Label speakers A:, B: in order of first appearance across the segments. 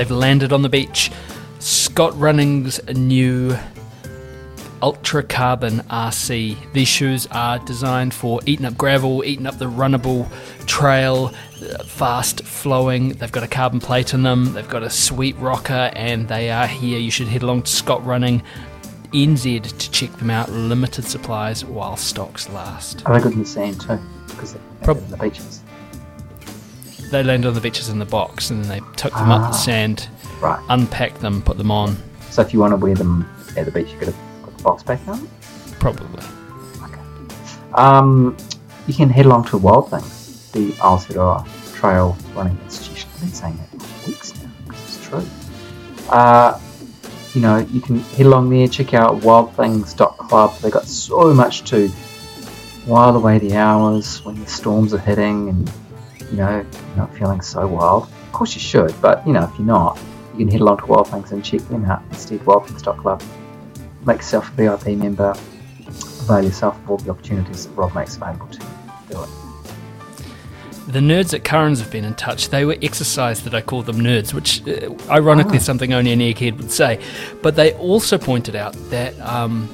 A: They've landed on the beach. Scott Running's new Ultra Carbon RC. These shoes are designed for eating up gravel, eating up the runnable trail, uh, fast flowing. They've got a carbon plate in them, they've got a sweet rocker, and they are here. You should head along to Scott Running NZ to check them out. Limited supplies while stocks last.
B: Good in the sand too? Because they're
A: Prob-
B: the beaches.
A: They landed on the beaches in the box and then they took them up the
B: Ah.
A: sand,
B: Right.
A: unpacked them, put them on.
B: So if you want to wear them at the beach, you could have got to put the box back on.
A: Probably.
B: Um, you can head along to Wild Things, the Aotearoa Trail Running Institution. I've been saying that for weeks now because it's true. Uh, you know, you can head along there, check out wildthings.club. They've got so much to while away the hours when the storms are hitting and, you know, you're not feeling so wild. Of course you should, but, you know, if you're not, you can head along to Wild Things and check them out instead. Wildthings.club. Make yourself a VIP member avail yourself of all the opportunities that Rob makes available to you. Do it.
A: The nerds at CurraNZ have been in touch. They were exercised that I called them nerds, which uh, ironically is something only an egghead would say. But they also pointed out that um,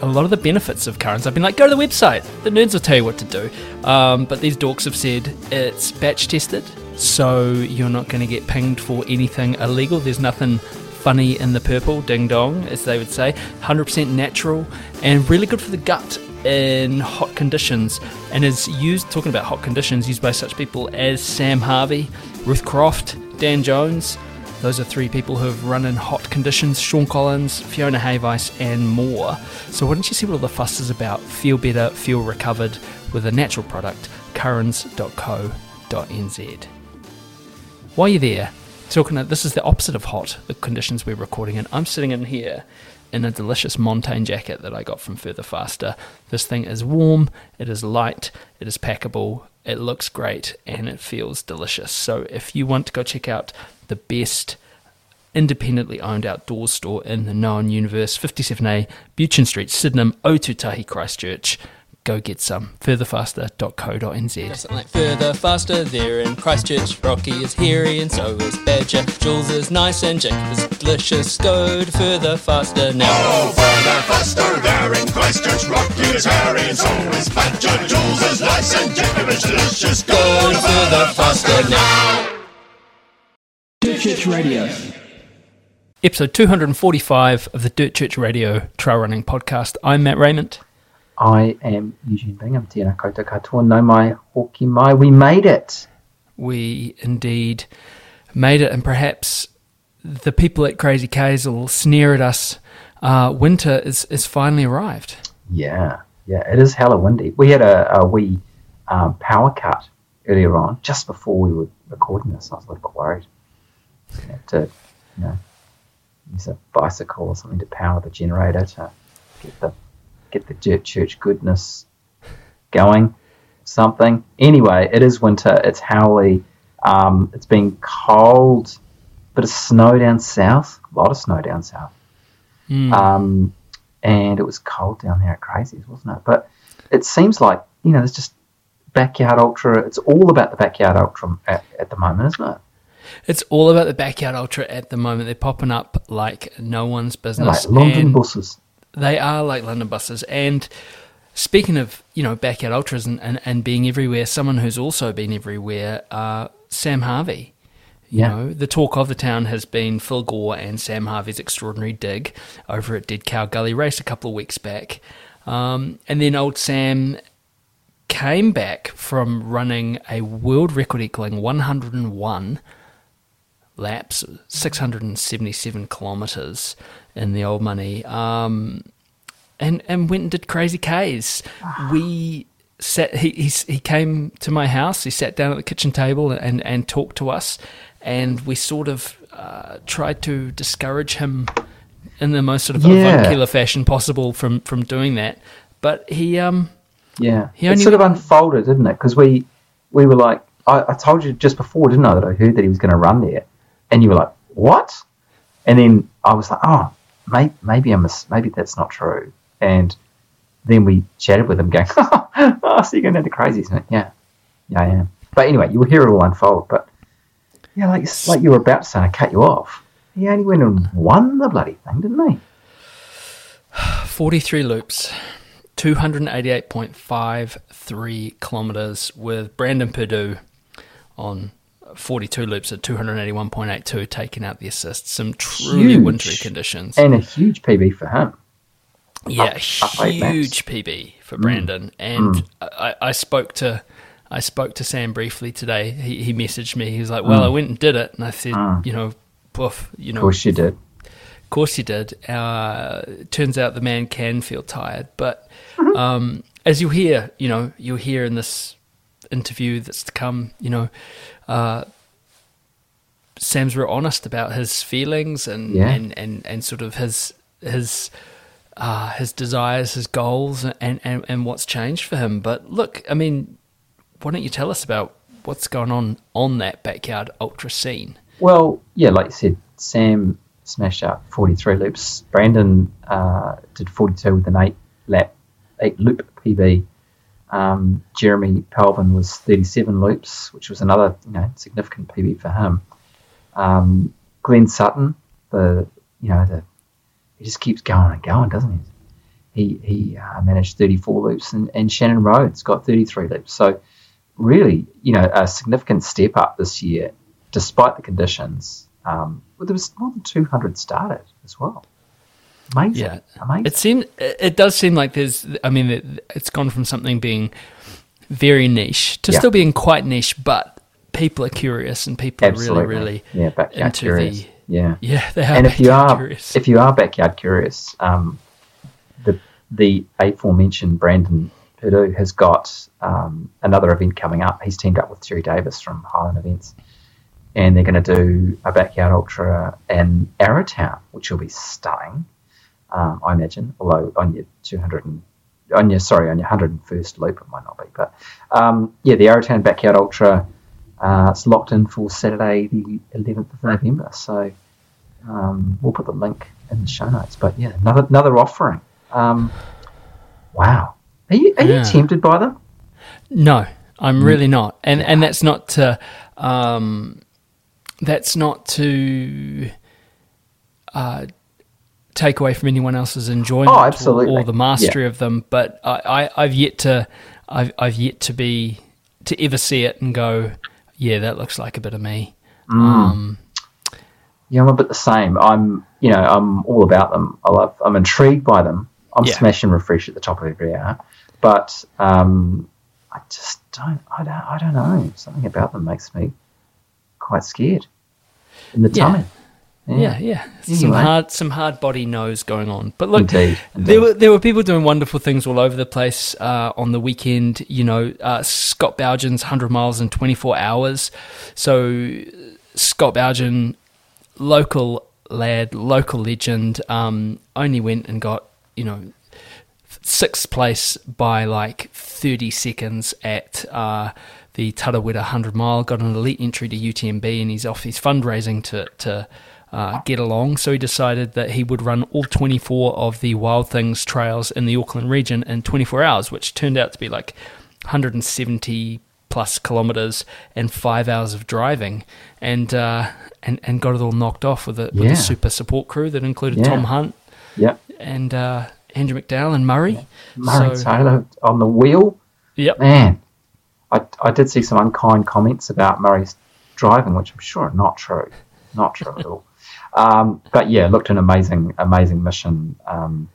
A: a lot of the benefits of CurraNZ. I've been like, go to the website. The nerds will tell you what to do. Um, but these dorks have said it's batch tested, so you're not going to get pinged for anything illegal. There's nothing funny in the purple, ding dong, as they would say. 100% natural and really good for the gut in hot conditions and is used, talking about hot conditions, used by such people as Sam Harvey, Ruth Croft, Dan Jones. Those are three people who have run in hot conditions Sean Collins, Fiona Hayvice, and more. So, why don't you see what all the fuss is about? Feel better, feel recovered with a natural product, curranz.co.nz. While you're there, talking, this is the opposite of hot, the conditions we're recording in. I'm sitting in here in a delicious Montane jacket that I got from Further Faster. This thing is warm, it is light, it is packable, it looks great, and it feels delicious. So if you want to go check out the best independently owned outdoor store in the known universe, 57A, Buchan Street, Sydenham, Otutahi, Christchurch, go get some. Furtherfaster.co.nz. Something like further faster, they're in Christchurch. Rocky is hairy and so is Badger. Jules is nice and Jacob is delicious. Go to further faster now.
C: Oh, further faster, there in Christchurch, Rocky is hairy and so is Badger. Jules is nice and Jacob is delicious.
A: Go to further faster now.
D: Dirt Church Radio.
A: Episode 245 of the Dirt Church Radio Trail Running Podcast. I'm Matt Raymond.
B: I am Eugene Bingham, Tēnā koutou katoa, no mai, hoki mai. We made it!
A: We indeed made it, and perhaps the people at Krazie K's will sneer at us. Uh, winter is, is finally arrived.
B: Yeah, yeah, it is hella windy. We had a, a wee um, power cut earlier on, just before we were recording this. I was a little bit worried. You know, to, you know, use a bicycle or something to power the generator to get the get the dirt church goodness going. Something. Anyway, it is winter. It's howly. Um, it's been cold. Bit of snow down south. A lot of snow down south. Um, and it was cold down there at Crazies, wasn't it? But it seems like you know, there's just backyard ultra. It's all about the backyard ultra at, at the moment, isn't it?
A: It's all about the backyard ultra at the moment. They're popping up like no one's business.
B: like London buses.
A: They are like London buses. And speaking of, you know, backyard ultras and, and, and being everywhere, someone who's also been everywhere, uh, Sam Harvey. You
B: Yeah.
A: know, the talk of the town has been Phil Gore and Sam Harvey's extraordinary dig over at Dead Cow Gully Race a couple of weeks back. Um, and then old Sam came back from running a world record equaling 101 laps, 677 kilometres in the old money, um, and and went and did Krazie K's. We sat. He, he he came to my house. He sat down at the kitchen table and and talked to us, and we sort of uh, tried to discourage him in the most sort of
B: Yeah.
A: avuncular fashion possible from from doing that. But he um
B: Yeah,
A: He
B: it
A: only
B: sort of unfolded, didn't it? Because we we were like, I, I told you just before, didn't I, that I heard that he was going to run there, and you were like, what? And then I was like, oh, maybe maybe I'm mis- maybe that's not true. And then we chatted with him, going, oh, so you're going to the crazies, mate? Yeah, yeah, I am. But anyway, you will hear it all unfold. But Yeah, like like you were about to say, I cut you off. He only went and won the bloody thing, didn't he?
A: 43 loops, 288.53 kilometers with Brandon Purdue on 42 loops at 281.82, taking out the assists. Some truly
B: Huge.
A: wintry conditions.
B: And a huge PB for him.
A: yeah,
B: up- up
A: huge PB for mm. Brandon. And mm. I, I spoke to. I spoke to Sam briefly today. He, he messaged me. He was like, "Well, mm. I went and did it," and I said, "You know, poof, you know,
B: Of course you did.
A: of course you did. Uh, turns out the man can feel tired, but mm-hmm. um, as you'll hear, you know, you'll hear in this interview that's to come, you know, uh, Sam's real honest about his feelings and
B: Yeah.
A: and, and, and sort of his his uh, his desires, his goals, and, and and what's changed for him. But look, I mean, why don't you tell us about what's going on on that backyard ultra scene?
B: Well, yeah, like you said, Sam smashed out 43 loops. Brandon uh, did 42 with an eight lap, eight loop PB. Um, Jeremy Palvin was 37 loops, which was another you know significant PB for him. Um, Glenn Sutton, the you know the he just keeps going and going, doesn't he? He he uh, managed 34 loops, and, and Shannon Rhodes got 33 loops. So really, you know, a significant step up this year, despite the conditions. Um, well, there was more than 200 started as well. Amazing,
A: Yeah,
B: amazing.
A: It seems it does seem like there's. I mean, it, it's gone from something being very niche to
B: Yeah.
A: still being quite niche, but people are curious and people
B: Absolutely,
A: are really, really
B: yeah, backyard
A: into
B: curious.
A: the.
B: yeah,
A: Yeah, they are.
B: and if you are
A: curious.
B: if you are backyard curious, um, the the aforementioned Brandon Purdue has got um, another event coming up. He's teamed up with Terry Davis from Highland Events, and they're going to do a backyard ultra in Arrowtown, which will be stunning. Um, I imagine, although on your 200 and on your sorry on your 101st loop it might not be, but um, yeah, the Arrowtown Backyard Ultra. Uh, it's locked in for Saturday, the 11th of November. So um, we'll put the link in the show notes. But yeah, another another offering. Um, wow, are you are
A: Yeah.
B: you tempted by them?
A: No,
B: Mm.
A: I'm really not, and and that's not to, um, that's not to, uh, take away from anyone else's enjoyment
B: Oh,
A: or-
B: absolutely.
A: or, the mastery of them. But I, I I've yet to, I've I've yet to be to ever see it and go, yeah, that looks like a bit of me.
B: Mm.
A: Um,
B: Yeah, I'm a bit the same. I'm you know I'm all about them. I love. I'm intrigued by them. I'm
A: Yeah.
B: smash and refresh at the top of every hour, but um, I just don't. I don't. I don't know. Something about them makes me quite scared in the
A: Yeah.
B: tummy.
A: Yeah, yeah. Some
B: Anyway.
A: hard, some hard body nose going on. But look,
B: Indeed,
A: there were there were people doing wonderful things all over the place uh, on the weekend. You know, uh, Scott Bougin's hundred miles in twenty four hours. So Scott Bougen, local lad, local legend, um, only went and got you know sixth place by like 30 seconds at uh, the Tarawera 100 mile, got an elite entry to UTMB, and he's off his fundraising to, to uh, get along. So he decided that he would run all 24 of the Wild Things trails in the Auckland region in 24 hours, which turned out to be like 170 plus kilometers and five hours of driving. And, uh, and, and got it all knocked off with a, with a super support crew that included
B: Yeah.
A: Tom Hunt
B: Yep.
A: and uh, Andrew McDowell and Murray.
B: Murray
A: So-
B: Taylor on the wheel.
A: Yep.
B: Man, I, I did see some unkind comments about Murray's driving, which I'm sure are not true. Not true at all. Um, but yeah, looked an amazing, amazing mission. Um,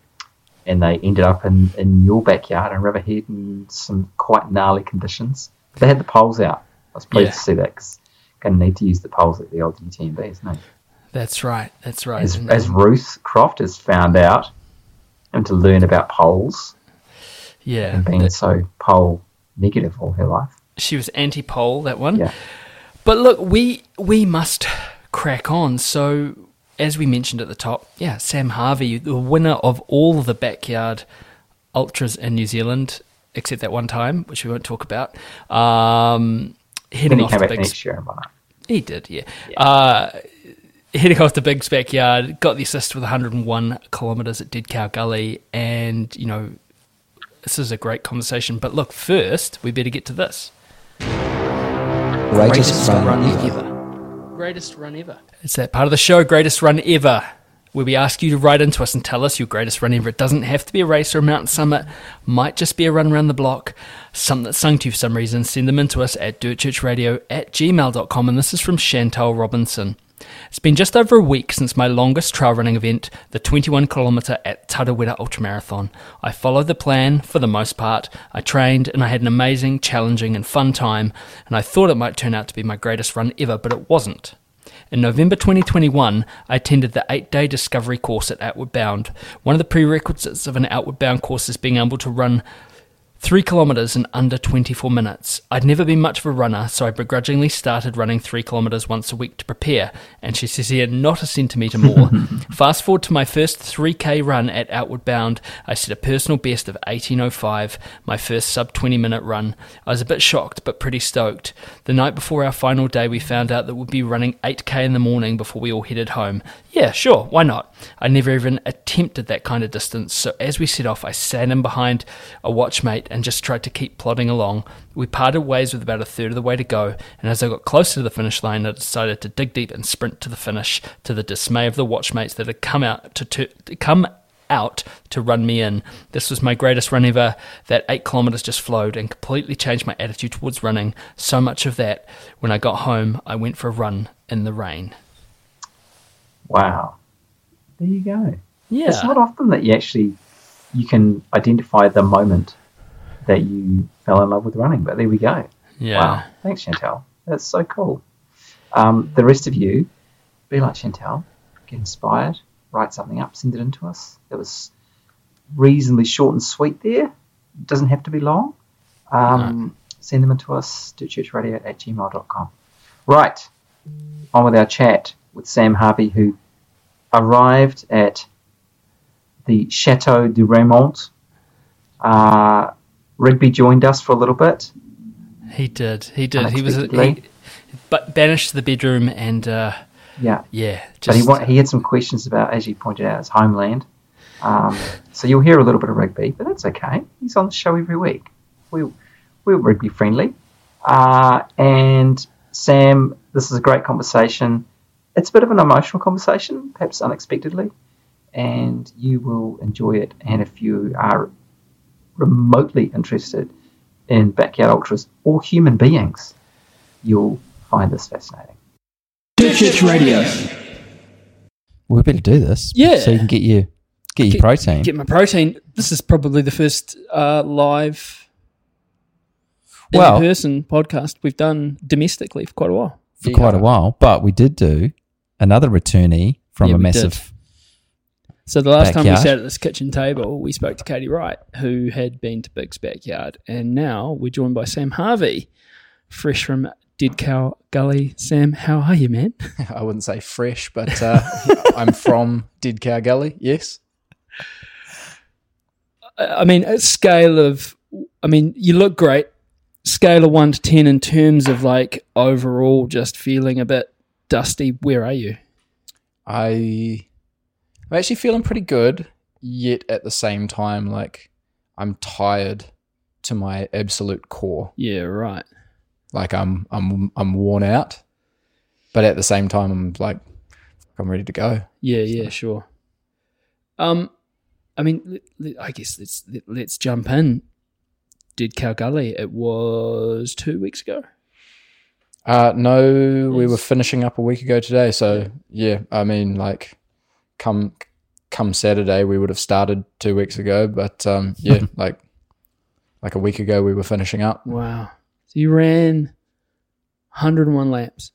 B: and they ended up in, in your backyard in Riverhead in some quite gnarly conditions. They had the poles out. I was pleased
A: Yeah.
B: to see that because going to need to use the poles at the old UTMB, isn't it?
A: That's right. That's right.
B: As, as Ruth Croft has found out and to learn about poles
A: yeah,
B: and being
A: that-
B: so pole negative all her life.
A: she was anti-pole that one.
B: Yeah.
A: But look, we we must crack on. So as we mentioned at the top, yeah, Sam Harvey, the winner of all the backyard ultras in New Zealand, except that one time, which we won't talk about. Um,
B: Then
A: heading
B: he
A: off the
B: back
A: big
B: next year and won it.
A: He did, yeah. Uh, heading off the Big's backyard, got the assist with 101 kilometres at Dead Cow Gully, and, you know, this is a great conversation. But look, first, we better get to this.
E: Greatest run ever.
A: Greatest run ever? It's that part of the show, Greatest Run Ever, where we ask you to write into us and tell us your greatest run ever. It doesn't have to be a race or a mountain summit, might just be a run around the block, something that's sung to you for some reason. Send them in to us at dirtchurchradio at gmail.com. And this is from Chantal Robinson. It's been just over a week since my longest trail running event, the 21 kilometre at Tarawera Ultramarathon. I followed the plan for the most part. I trained and I had an amazing, challenging, and fun time, and I thought it might turn out to be my greatest run ever, but it wasn't. In November 2021, I attended the eight day discovery course at Outward Bound. One of the prerequisites of an Outward Bound course is being able to run Three kilometres in under 24 minutes. I'd never been much of a runner, so I begrudgingly started running three kilometres once a week to prepare, and she says here, not a centimetre more. Fast forward to my first 3k run at Outward Bound, I set a personal best of 18.05, my first sub 20 minute run. I was a bit shocked, but pretty stoked. The night before our final day, we found out that we'd be running 8k in the morning before we all headed home. Yeah, sure, why not? I never even attempted that kind of distance, so as we set off, I sat in behind a watchmate and just tried to keep plodding along. We parted ways with about a third of the way to go, and as I got closer to the finish line, I decided to dig deep and sprint to the finish, to the dismay of the watchmates that had come out to, to, to come out to run me in. This was my greatest run ever. That eight kilometers just flowed and completely changed my attitude towards running. So much of that, when I got home, I went for a run in the rain.
B: Wow. There you go.
A: Yeah.
B: It's not often that you actually you can identify the moment that you fell in love with running, but there we go.
A: Yeah.
B: Wow. Thanks, Chantel. That's so cool. Um, the rest of you, be like Chantel, get inspired, write something up, send it in to us. It was reasonably short and sweet there. It doesn't have to be long. Um, Send them in to us, dirtchurchradio at gmail.com. Right. On with our chat with Sam Harvey, who arrived at the Chateau de Raymond. Uh, Rigby joined us for a little bit.
A: He did. He did. He was he, but banished to the bedroom and uh,
B: Yeah.
A: yeah,
B: But
A: just
B: he, he had some questions about, as you pointed out, his homeland. Um, so you'll hear a little bit of rugby, but that's okay. He's on the show every week. We, we're rugby friendly. Uh, and Sam, this is a great conversation. It's a bit of an emotional conversation, perhaps unexpectedly, and you will enjoy it. And if you are remotely interested in backyard ultras or human beings, you'll find this fascinating.
F: Dirt Church Radio.
G: We better do this.
A: Yeah.
G: So you can get your get your
A: Get-
G: protein.
A: get my protein. This is probably the first uh, live
G: Well-
A: in person podcast we've done domestically for quite a while.
G: for quite a while, but we did do another returnee from
A: Yeah,
G: a
A: we
G: massive.
A: So the last time we sat at this kitchen table, we spoke to Katie Wright, who had been to Big's backyard, and now we're joined by Sam Harvey, fresh from Dead Cow Gully. Sam, how are you, man?
H: I wouldn't say fresh, but uh, I'm from Dead Cow Gully. Yes.
A: I mean, a scale of, I mean, you look great. Scale of one to ten in terms of like overall, just feeling a bit dusty. Where are you?
H: I I'm actually feeling pretty good, yet at the same time, like I'm tired to my absolute core.
A: Yeah, right.
H: Like I'm I'm I'm worn out, but at the same time, I'm like I'm ready to go.
A: Yeah, yeah, sure. Um, I mean, I guess let's let, let's jump in. Dead Cow Gully? It was two weeks ago.
H: Uh, no, we were finishing up a week ago today. So yeah, I mean, like, come come Saturday, we would have started two weeks ago. But um, yeah, like like a week ago, we were finishing up.
A: Wow. So you ran 101 laps,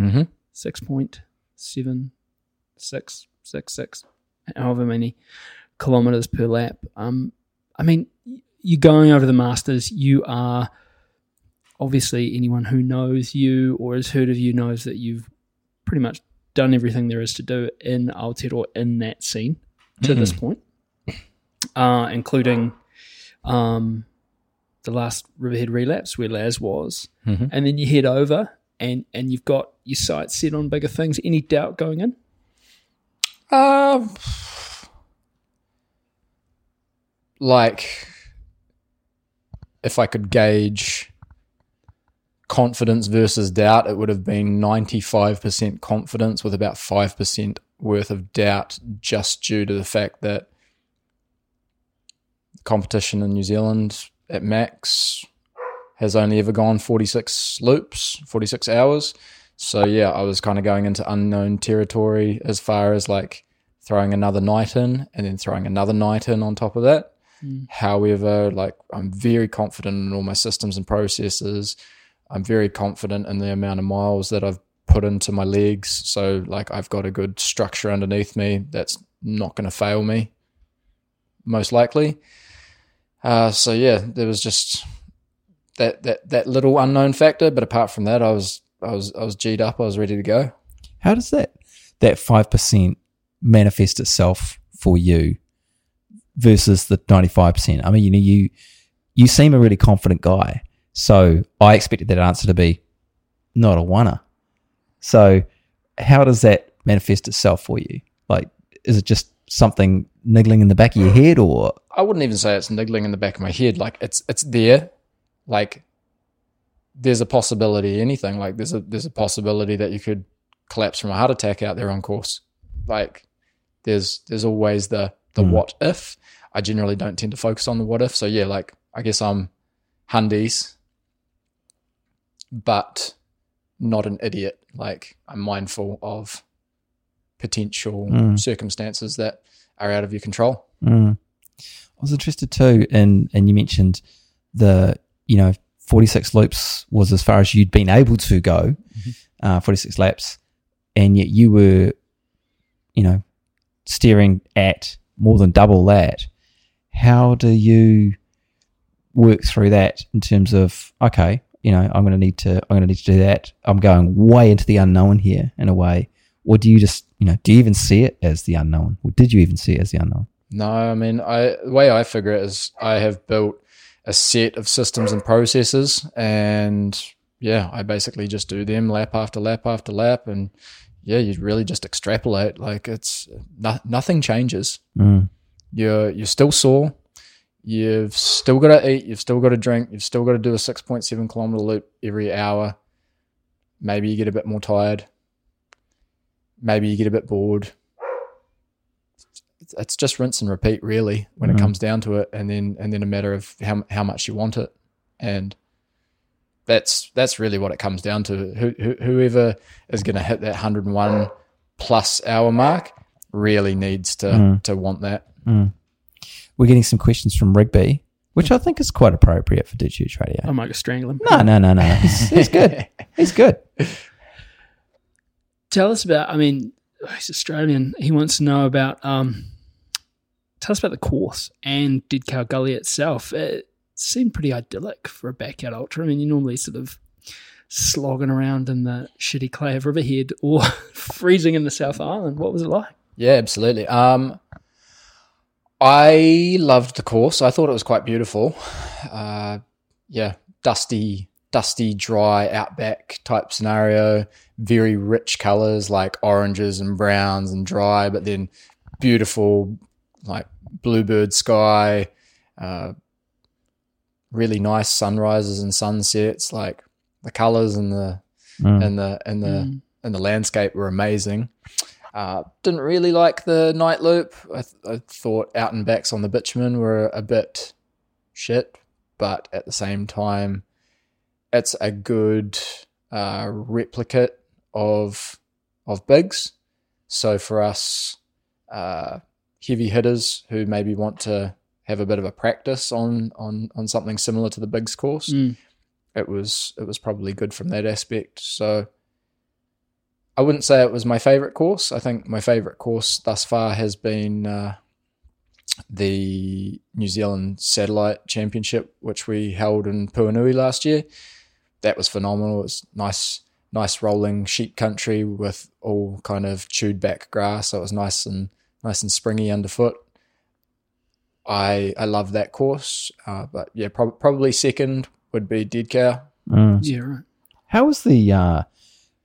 H: Mm-hmm.
A: six point seven six six six, however many kilometers per lap. Um, I mean, you're going over the Masters. You are obviously anyone who knows you or has heard of you knows that you've pretty much done everything there is to do in Aotearoa in that scene to this point, uh, including um, the last Riverhead relapse where Laz was,
H: Mhm.
A: and then you head over and and you've got your sights set on bigger things. Any doubt going in?
H: Uh, like, if I could gauge confidence versus doubt, it would have been 95% confidence with about 5% worth of doubt just due to the fact that competition in New Zealand at max has only ever gone 46 loops, 46 hours. So yeah, I was kind of going into unknown territory as far as like throwing another night in and then throwing another night in on top of that. Hmm. However, like I'm very confident in all my systems and processes. I'm very confident in the amount of miles that I've put into my legs. So like I've got a good structure underneath me that's not going to fail me, most likely. Uh, so yeah, there was just that that that little unknown factor. But apart from that, I was I was I was g'd up. I was ready to go.
B: How does that that five percent manifest itself for you versus the ninety five percent? I mean, you know, you you seem a really confident guy, so I expected that answer to be not a oneer. So, how does that manifest itself for you? Like, is it just something niggling in the back of your head, or
H: I wouldn't even say it's niggling in the back of my head. Like it's it's there. Like there's a possibility anything. Like there's a there's a possibility that you could collapse from a heart attack out there on course. Like there's there's always the the hmm. what if. I generally don't tend to focus on the what if. So yeah, like I guess I'm Hundies, but not an idiot. Like I'm mindful of potential hmm. circumstances that are out of your control. Hmm.
B: I was interested too, and and you mentioned the you know forty six loops was as far as you'd been able to go, mm-hmm. uh, forty six laps, and yet you were, you know, steering at more than double that. How do you work through that in terms of okay, you know, I'm going to need to I'm going to need to do that. I'm going way into the unknown here in a way, or do you just you know do you even see it as the unknown, or did you even see it as the unknown?
H: No, I mean, I the way I figure it is I have built a set of systems and processes, and yeah, I basically just do them lap after lap after lap, and yeah, you really just extrapolate. Like it's no, nothing changes. Mm. You're you're still sore. You've still got to eat. You've still got to drink. You've still got to do a six point seven kilometer loop every hour. Maybe you get a bit more tired. Maybe you get a bit bored it's just rinse and repeat really when it mm-hmm. comes down to it and then and then a matter of how how much you want it and that's that's really what it comes down to who, who, whoever is going to hit that 101 plus hour mark really needs to mm. to want that mm.
B: We're getting some questions from Rigby, which I think is quite appropriate for Dirt Church Radio.
I: I might go strangle him.
B: No, no, no, no. He's, he's good. He's good.
I: Tell us about. I mean, he's Australian. He wants to know about. Um, tell us about the course and Dead Cow Gully itself. It seemed pretty idyllic for a backyard ultra. I mean, you normally sort of slogging around in the shitty clay of Riverhead or freezing in the South Island. What was it like?
H: Yeah, absolutely. Um, I loved the course. I thought it was quite beautiful. Uh, yeah, dusty, dusty, dry outback type scenario. Very rich colors like oranges and browns and dry, but then beautiful like bluebird sky. Uh, really nice sunrises and sunsets. Like the colors and the and the and the and the landscape were amazing. Uh, didn't really like the night loop. I, th- I thought out and backs on the bitumen were a bit shit, but at the same time, it's a good uh, replicate of of bigs. So for us uh, heavy hitters who maybe want to have a bit of a practice on on on something similar to the bigs course, it was it was probably good from that aspect. So I wouldn't say it was my favorite course. I think my favorite course thus far has been uh, the New Zealand Satellite Championship, which we held in Puanui last year. That was phenomenal. It was nice, nice rolling sheep country with all kind of chewed back grass. So it was nice and nice and springy underfoot. I I love that course, uh, but yeah, prob- probably second would be Dead Cow.
I: Yeah, right.
B: How was the? Uh,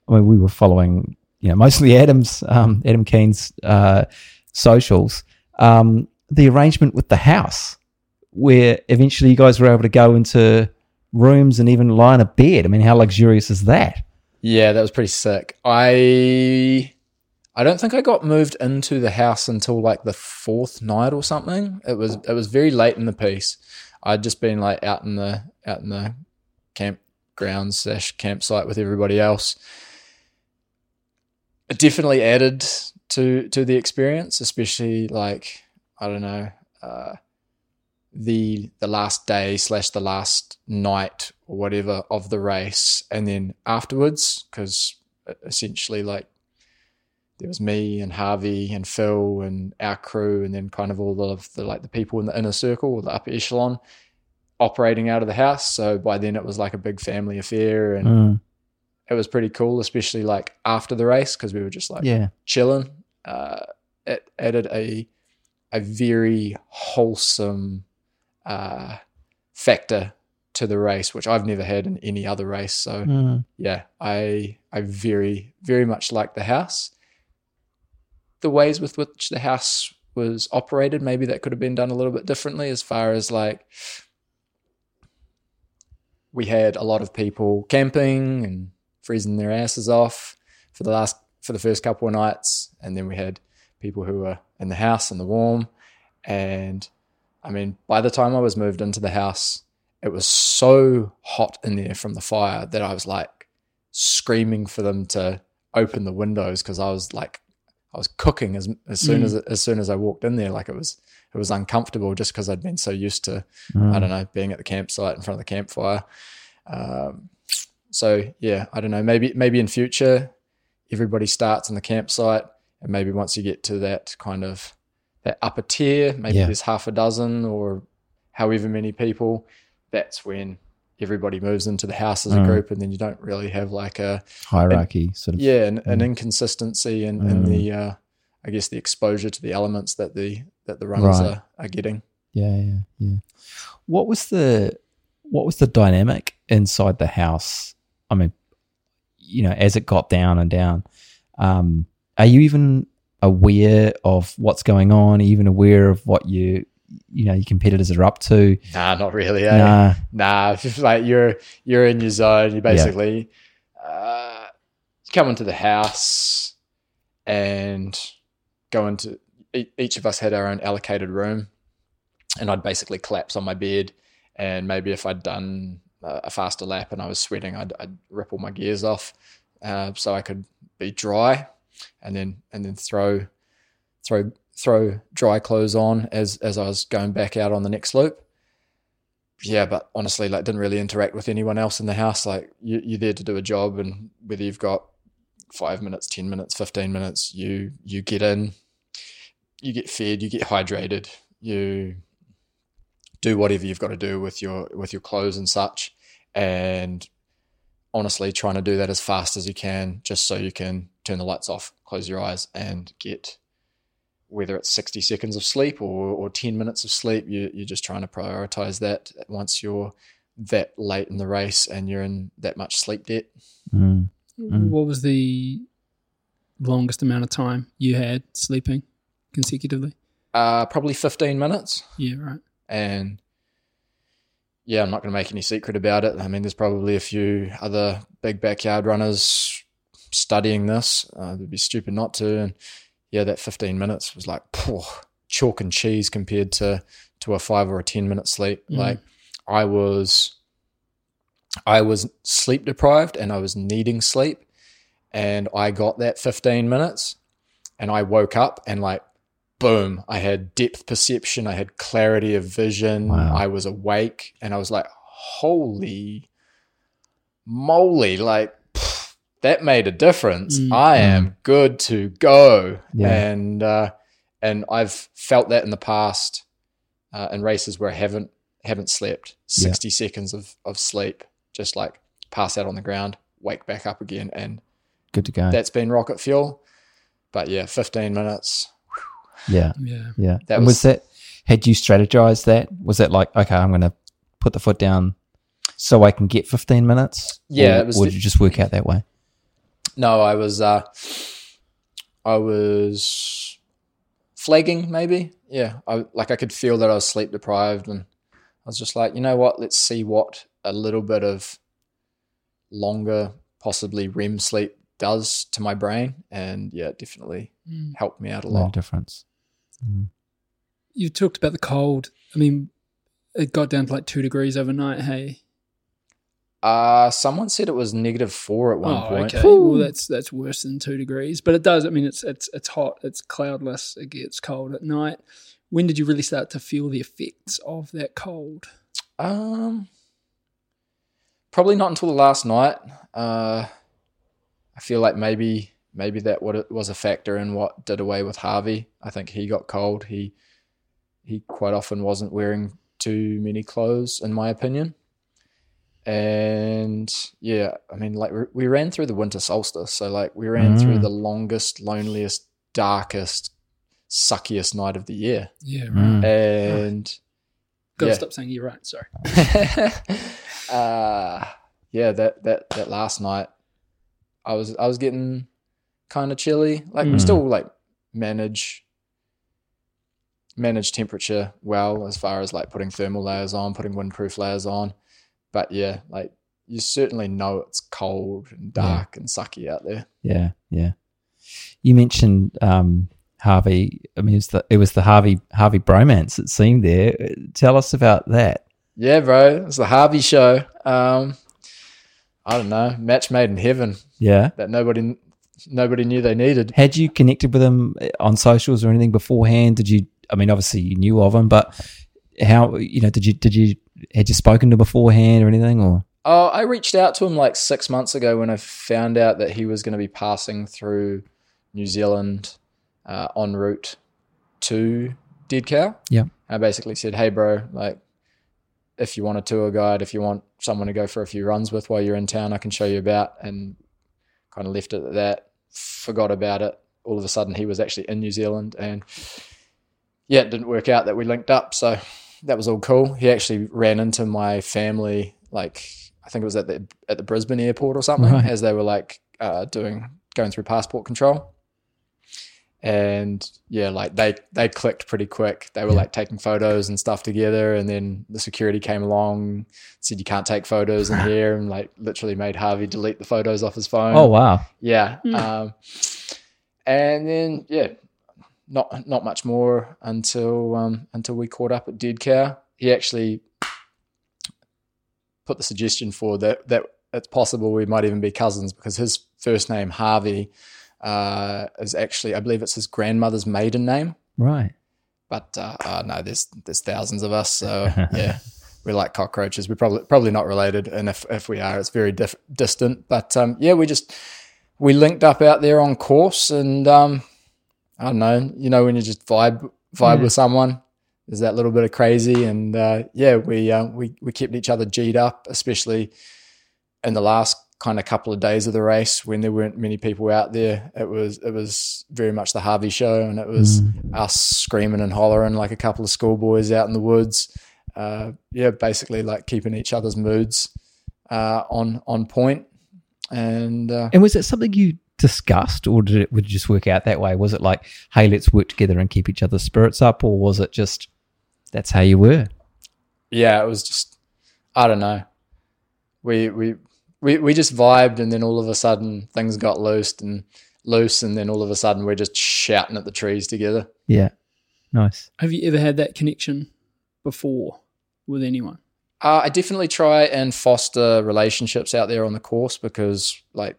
B: I mean, we were following, you know, mostly Adam's, um, Adam Keen's uh, socials. Um, the arrangement with the house, where eventually you guys were able to go into rooms and even lie in a bed. I mean, how luxurious is that?
H: Yeah, that was pretty sick. I I don't think I got moved into the house until like the fourth night or something. It was it was very late in the piece. I'd just been like out in the out in the campground slash campsite with everybody else. It definitely added to to the experience, especially like I don't know uh, the the last day slash the last night or whatever of the race, and then afterwards, because essentially like there was me and Harvey and Phil and our crew, and then kind of all of the like the people in the inner circle or the upper echelon operating out of the house. So by then it was like a big family affair, and
B: Mm,
H: it was pretty cool, especially like after the race because we were just like
B: yeah.
H: chilling. Uh, it added a a very wholesome uh, factor to the race, which I've never had in any other race. So
B: Mm,
H: yeah, I I very very much like the house. The ways with which the house was operated, maybe that could have been done a little bit differently. As far as like, we had a lot of people camping and freezing their asses off for the last for the first couple of nights, and then we had people who were in the house in the warm. And I mean, by the time I was moved into the house, it was so hot in there from the fire that I was like screaming for them to open the windows because I was like I was cooking as as soon as as soon as I walked in there. Like it was it was uncomfortable just because I'd been so used to I don't know being at the campsite in front of the campfire. Um, so yeah I don't know maybe maybe in future everybody starts in the campsite and maybe once you get to that kind of that upper tier maybe
B: Yeah.
H: there's half a dozen or however many people that's when everybody moves into the house as a
B: Mm.
H: group and then you don't really have like a
B: Hierarchy, sort of.
H: yeah an, an inconsistency in, in the uh, i guess the exposure to the elements that the that the runners
B: Right.
H: are, are getting
B: Yeah, yeah, yeah. What was the what was the dynamic inside the house? I mean, you know, as it got down and down, um, are you even aware of what's going on? Are you even aware of what you you know your competitors are up to?
H: nah not really eh?
B: Nah,
H: nah it's just like you're you're in your zone you basically uh, you come into the house and go into each of us had our own allocated room and i'd basically collapse on my bed and maybe if i'd done uh, a faster lap and i was sweating i'd, I'd rip all my gears off uh, so i could be dry and then and then throw throw throw dry clothes on as as i was going back out on the next loop yeah, but honestly, like, didn't really interact with anyone else in the house. Like, you, you're there to do a job, and whether you've got five minutes, ten minutes, fifteen minutes, you you get in, you get fed, you get hydrated, you do whatever you've got to do with your with your clothes and such, and honestly, trying to do that as fast as you can, just so you can turn the lights off, close your eyes, and get whether it's 60 seconds of sleep or, or 10 minutes of sleep, you, you're just trying to prioritize that once you're that late in the race and you're in that much sleep debt.
B: Mm. Mm.
A: What was the longest amount of time you had sleeping consecutively?
H: Uh, probably 15 minutes.
A: Yeah, right.
H: And yeah, I'm not going to make any secret about it. I mean, there's probably a few other big backyard runners studying this. Uh, it'd be stupid not to. And yeah, that 15 minutes was like phew, chalk and cheese compared to to a five or a 10 minute sleep.
A: Mm.
H: Like I was, I was sleep deprived and I was needing sleep, and I got that 15 minutes, and I woke up and like boom, I had depth perception, I had clarity of vision,
B: Wow.
H: I was awake, and I was like, holy moly, like pff, that made a difference.
A: Mm.
H: I am good to go.
B: Yeah.
H: And uh, and I've felt that in the past uh, in races where I haven't haven't slept.
B: Yeah.
H: 60 seconds of, of sleep, just like pass out on the ground, wake back up again, and
B: Good to go.
H: that's been rocket fuel. But yeah, 15 minutes.
B: Yeah,
A: Yeah.
B: yeah.
H: That
B: and
H: was-
B: was that? Had you strategized that? Was that like okay, I'm going to put the foot down so I can get 15 minutes?
H: Yeah,
B: or,
H: it was
B: or did you just work out that way?
H: No, I was uh I was flagging maybe. Yeah. I like I could feel that I was sleep deprived and I was just like, you know what, let's see what a little bit of longer, possibly REM sleep does to my brain, and yeah, it definitely
A: Mm.
H: helped me out a
B: No
H: lot.
B: Difference.
A: You talked about the cold. I mean, it got down to like two degrees overnight. Hey,
H: Uh, someone said it was negative four at one
A: oh,
H: point.
A: okay. Well, that's that's worse than two degrees, but it does. I mean, it's it's it's hot. It's cloudless. It gets cold at night. When did you really start to feel the effects of that cold?
H: Um, probably not until the last night. Uh, I feel like maybe maybe that what it was a factor in what did away with Harvey. I think he got cold. He he quite often wasn't wearing too many clothes, in my opinion. And yeah, I mean, like we- we ran through the winter solstice, so like we ran through
B: Mm.
H: the longest, loneliest, darkest, suckiest night of the year,
A: Yeah, right.
B: Mm.
H: and
A: Got to
H: yeah.
A: stop saying you're right. Sorry.
H: uh yeah that that that last night i was i was getting kind of chilly like we
B: Mm.
H: still like manage manage temperature well as far as like putting thermal layers on putting windproof layers on but yeah like you certainly know it's cold and dark and sucky out there
B: Yeah, yeah. You mentioned um, Harvey. I mean, it was the it was the Harvey Harvey bromance. It seemed there. Tell us about that.
H: yeah bro it's the harvey show um i don't know match made in heaven
B: Yeah.
H: that nobody nobody knew they needed
B: Had you connected with him on socials or anything beforehand? Did you? I mean, obviously you knew of him, but how? You know, did you? Did you? Had you spoken to him beforehand or anything? Or
H: Oh, I reached out to him like six months ago when I found out that he was going to be passing through New Zealand uh, en route to Dead Cow.
B: Yeah.
H: I basically said, "Hey, bro, like, if you want a tour guide, if you want someone to go for a few runs with while you're in town, I can show you about." And kind of left it at that. Forgot about it. All of a sudden, he was actually in New Zealand, and yeah, it didn't work out that we linked up. So that was all cool. He actually ran into my family, like I think it was at the at the Brisbane airport or something,
B: Right.
H: as they were like uh, doing going through passport control. And yeah, like they they clicked pretty quick. They were
B: Yeah.
H: like taking photos and stuff together, and then the security came along, said you can't take photos in here, and like literally made Harvey delete the photos off his phone.
B: oh wow,
H: Yeah.
A: Hmm.
H: Um, and then yeah, not not much more until um, until we caught up at Dead Cow. He actually put the suggestion forward that that it's possible we might even be cousins because his first name Harvey uh, is actually I believe it's his grandmother's maiden name.
B: right.
H: But uh, uh, no, there's there's thousands of us, so yeah, we're like cockroaches. We're probably probably not related, and if if we are, it's very distant. But um, yeah, we just we linked up out there on course, and um, I don't know, you know, when you just vibe vibe with someone, there's that little bit of crazy, and uh, yeah, we uh, we we kept each other g'd up, especially in the last kind of couple of days of the race when there weren't many people out there. It was it was very much the Harvey show, and it was us screaming and hollering like a couple of schoolboys out in the woods. Uh, yeah, basically like keeping each other's moods uh, on on point. And uh,
B: And was it something you discussed, or did it would it just work out that way? Was it like, hey, let's work together and keep each other's spirits up, or was it just that's how you were?
H: yeah, it was just I don't know. We we we we just vibed, and then all of a sudden things got loosed and loose, and then all of a sudden we're just shouting at the trees together.
B: Yeah, nice.
A: Have you ever had that connection before with anyone?
H: Uh, I definitely try and foster relationships out there on the course because, like,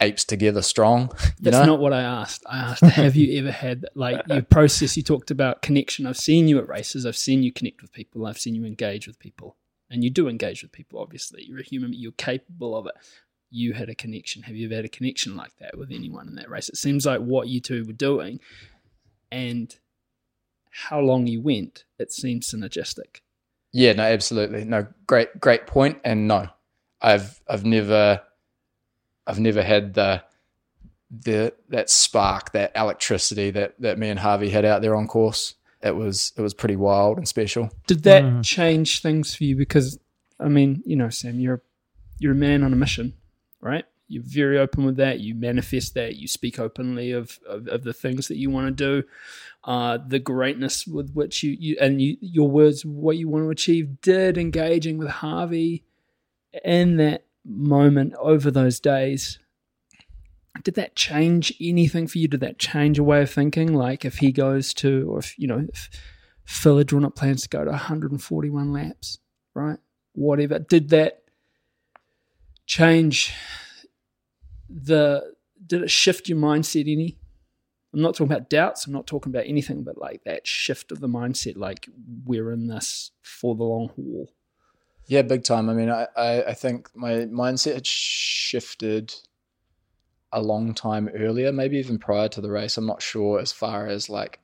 H: apes together strong. You
A: That's
H: know?
A: not what I asked. I asked, have you ever had like your process? You talked about connection. I've seen you at races. I've seen you connect with people. I've seen you engage with people, and you do engage with people. Obviously, you're a human. You're capable of it. You had a connection. Have you ever had a connection like that with anyone in that race? It seems like what you two were doing, and how long you went. It seems synergistic.
H: Yeah, no, absolutely. No, great, great point. And no, I've, I've never, I've never had the, the that spark, that electricity that that me and Harvey had out there on course. It was, it was pretty wild and special.
A: Did that
B: Mm.
A: change things for you? Because I mean, you know, Sam, you're you're a man on a mission, right? You're very open with that. You manifest that. You speak openly of, of, of the things that you want to do. Uh, the greatness with which you, you and you, your words, what you want to achieve, did engaging with Harvey in that moment over those days. Did that change anything for you? Did that change a way of thinking? Like if he goes to, or if, you know, if Phil had drawn up plans to go to 141 laps, right? Whatever. Did that change the did it shift your mindset any? I'm not talking about doubts, I'm not talking about anything but like that shift of the mindset, like we're in this for the long haul.
H: Yeah, big time. I mean, I, I, I think my mindset had shifted a long time earlier, maybe even prior to the race. I'm not sure as far as like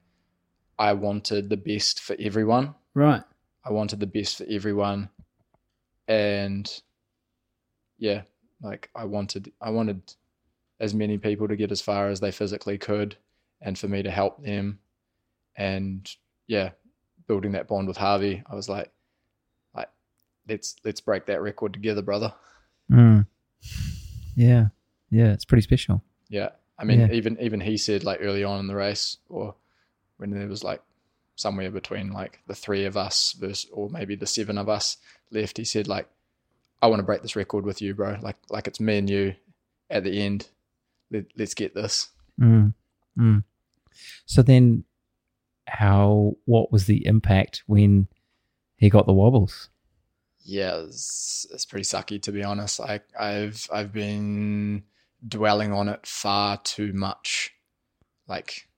H: I wanted the best for everyone.
A: Right.
H: I wanted the best for everyone. And yeah, like I wanted I wanted as many people to get as far as they physically could and for me to help them. And yeah, building that bond with Harvey, I was like like let's let's break that record together, brother.
B: Mm. Yeah. Yeah. It's pretty special.
H: Yeah. I mean,
B: Yeah.
H: even even he said like early on in the race, or when there was like somewhere between like the three of us versus, or maybe the seven of us left, he said like, "I want to break this record with you, bro. Like like it's me and you at the end. Let, let's get this."
B: Mm. Mm. So then, how? What was the impact when he got the wobbles?
H: Yeah, it's, it's pretty sucky to be honest. I I've I've been dwelling on it far too much, like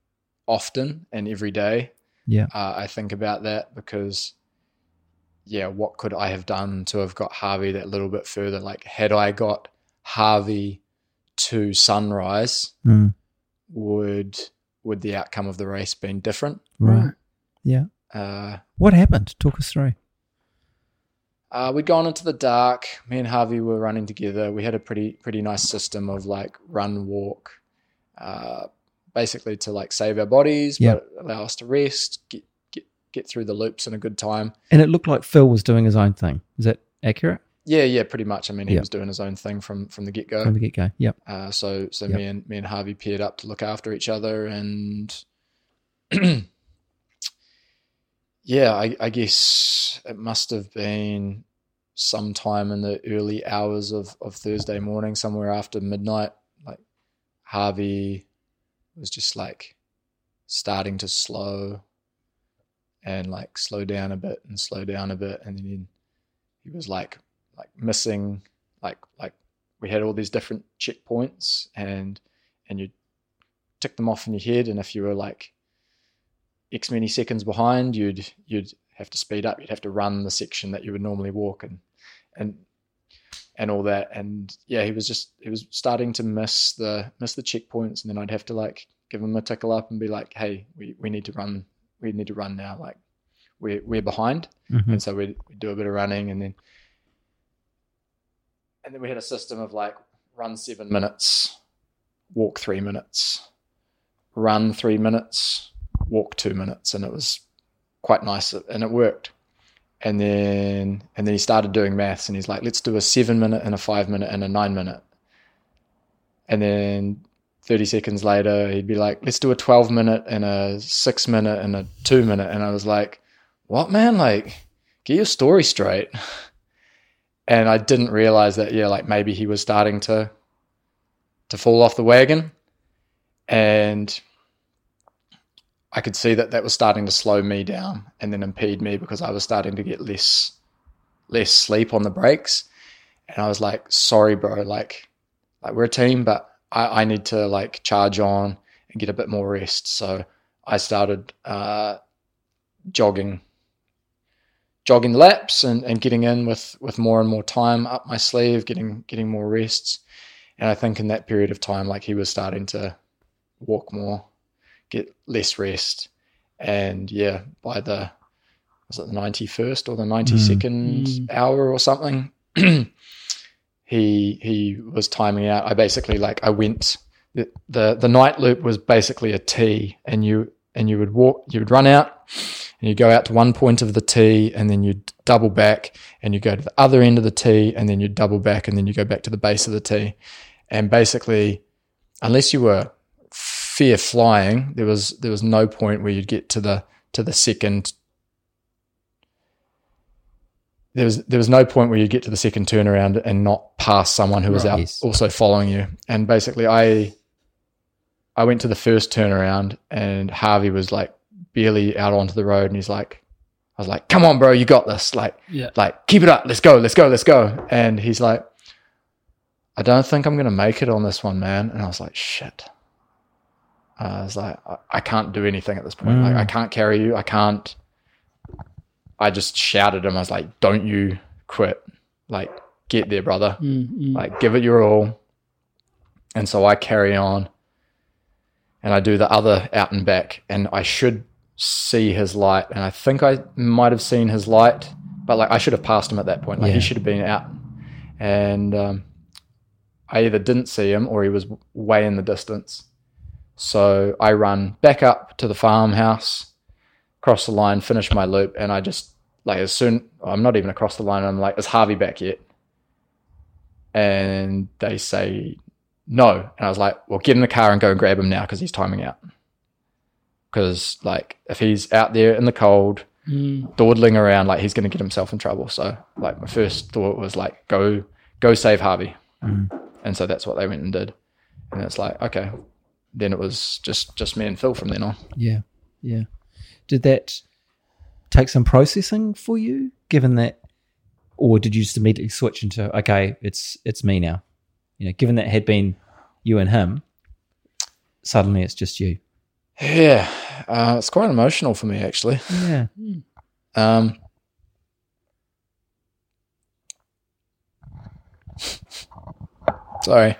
H: often and every day.
B: Yeah.
H: uh, I think about that because, yeah, what could I have done to have got Harvey that little bit further? Like, had I got Harvey to Sunrise,
B: Mm.
H: would would the outcome of the race been different?
B: Right. Yeah.
H: Uh,
B: What happened? Talk us through.
H: Uh, we'd gone into the dark. Me and Harvey were running together. We had a pretty pretty nice system of like run walk, uh, basically to like save our bodies,
B: Yeah.
H: but allow us to rest, get get get through the loops in a good time.
B: And it looked like Phil was doing his own thing. Is that accurate
H: Yeah, yeah, pretty much. I mean, he
B: Yeah.
H: was doing his own thing from from the get go.
B: from the get go? Yep.
H: Uh, so so
B: Yep.
H: me and me and Harvey paired up to look after each other, and yeah, I, I guess it must have been sometime in the early hours of of Thursday morning, somewhere after midnight. Like Harvey was just like starting to slow and like slow down a bit and slow down a bit, and then he was like like missing like like we had all these different checkpoints and and you tick them off in your head and if you were like x many seconds behind you'd you'd have to speed up. You'd have to run the section that you would normally walk and and and all that. And yeah he was just he was starting to miss the miss the checkpoints and then I'd have to like give him a tickle up and be like hey we, we need to run we need to run now like we're we're behind.
B: Mhm.
H: and so we'd, we'd do a bit of running and then and then we had a system of like run seven minutes walk three minutes run three minutes walk two minutes and it was quite nice and it worked. And then and then he started doing maths and he's like let's do a seven minute and a five minute and a nine minute. And then 30 seconds later he'd be like let's do a 12 minute and a six minute and a two minute. And i was like what man? Like get your story straight. And i didn't realize that yeah like maybe he was starting to to fall off the wagon. And i could see that that was starting to slow me down and then impede me because i was starting to get less less sleep on the breaks. And i was like sorry bro like like we're a team but i i need to like charge on and get a bit more rest. So i started uh jogging jogging laps and, and getting in with, with more and more time up my sleeve, getting getting more rests. And I think in that period of time, like he was starting to walk more, get less rest. And yeah, by the was it the ninety first or the ninety second
A: Mm.
H: hour or something, he he was timing out. I basically like I went the, the the night loop was basically a T and you and you would walk you would run out and you go out to one point of the T and then you double back and you go to the other end of the T and then you double back and then you go back to the base of the T. and basically, unless you were fear flying, there was there was no point where you'd get to the to the second. There was there was no point where you'd get to the second turnaround and not pass someone who was
B: Right.
H: out
B: Yes.
H: also following you. And basically, I I went to the first turnaround and Harvey was like barely out onto the road, and he's like, I was like, "Come on, bro, you got this!" Like,
A: Yeah.
H: like keep it up, let's go, let's go, let's go. And he's like, I don't think I'm gonna make it on this one, man. And I was like, shit. I was like, I, I can't do anything at this point. Like, I can't carry you. I can't. I just shouted at him. I was like, don't you quit. Like, get there, brother.
A: Mm,
H: Like, give it your all. And so I carry on and I do the other out and back, and I should see his light. And I think I might have seen his light, but like, I should have passed him at that point. Like,
B: Yeah.
H: he should have been out. And um, I either didn't see him or he was way in the distance. So I run back up to the farmhouse, cross the line, finish my loop, and I just like as soon I'm not even across the line. I'm like, is Harvey back yet? And they say no, and I was like, well, get in the car and go and grab him now because he's timing out. Because like if he's out there in the cold,
A: mm.
H: dawdling around, like he's going to get himself in trouble. So like my first thought was like, go go save Harvey, and so that's what they went and did. And it's like, okay, then it was just just me and Phil from then on.
B: Yeah, yeah. Did that take some processing for you, given that, or did you just immediately switch into okay, it's it's me now? You know, given that it had been you and him, suddenly it's just you.
H: Yeah, uh, it's quite emotional for me actually.
B: Yeah,
H: Um, sorry.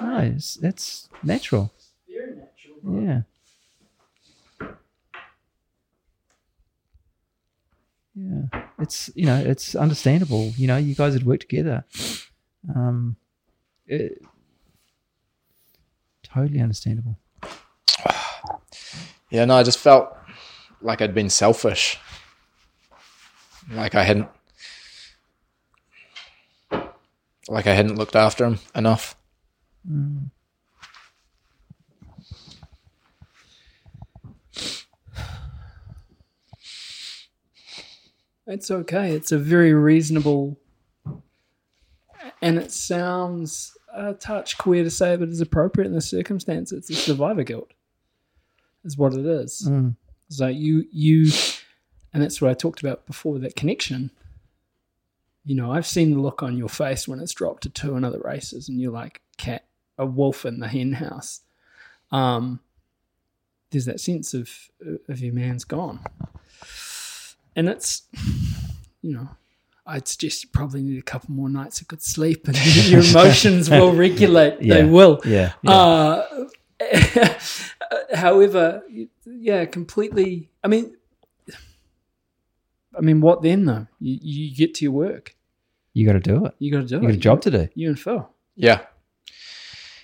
B: no, it's, that's natural. Yeah. Yeah, it's you know it's understandable. You know, you guys had worked together. Um, it, totally understandable.
H: Yeah, no, I just felt like I'd been selfish. Like I hadn't like I hadn't looked after him enough.
A: It's okay. It's a very reasonable, and it sounds a touch queer to say, but it's appropriate in the circumstance. It's a survivor guilt, is what it is. So you you, and that's what I talked about before that connection. You know, I've seen the look on your face when it's dropped to two in other races, and you're like cat, a wolf in the hen house. Um, there's that sense of of your man's gone and it's you know i'd suggest you probably need a couple more nights of good sleep and your emotions will regulate
B: Yeah.
A: they will
B: Yeah, yeah.
A: uh, however yeah completely i mean i mean what then though you, you get to your work
B: you got to do it.
A: you got to do it.
B: You
A: it
B: got a job to do.
A: you and phil
H: Yeah.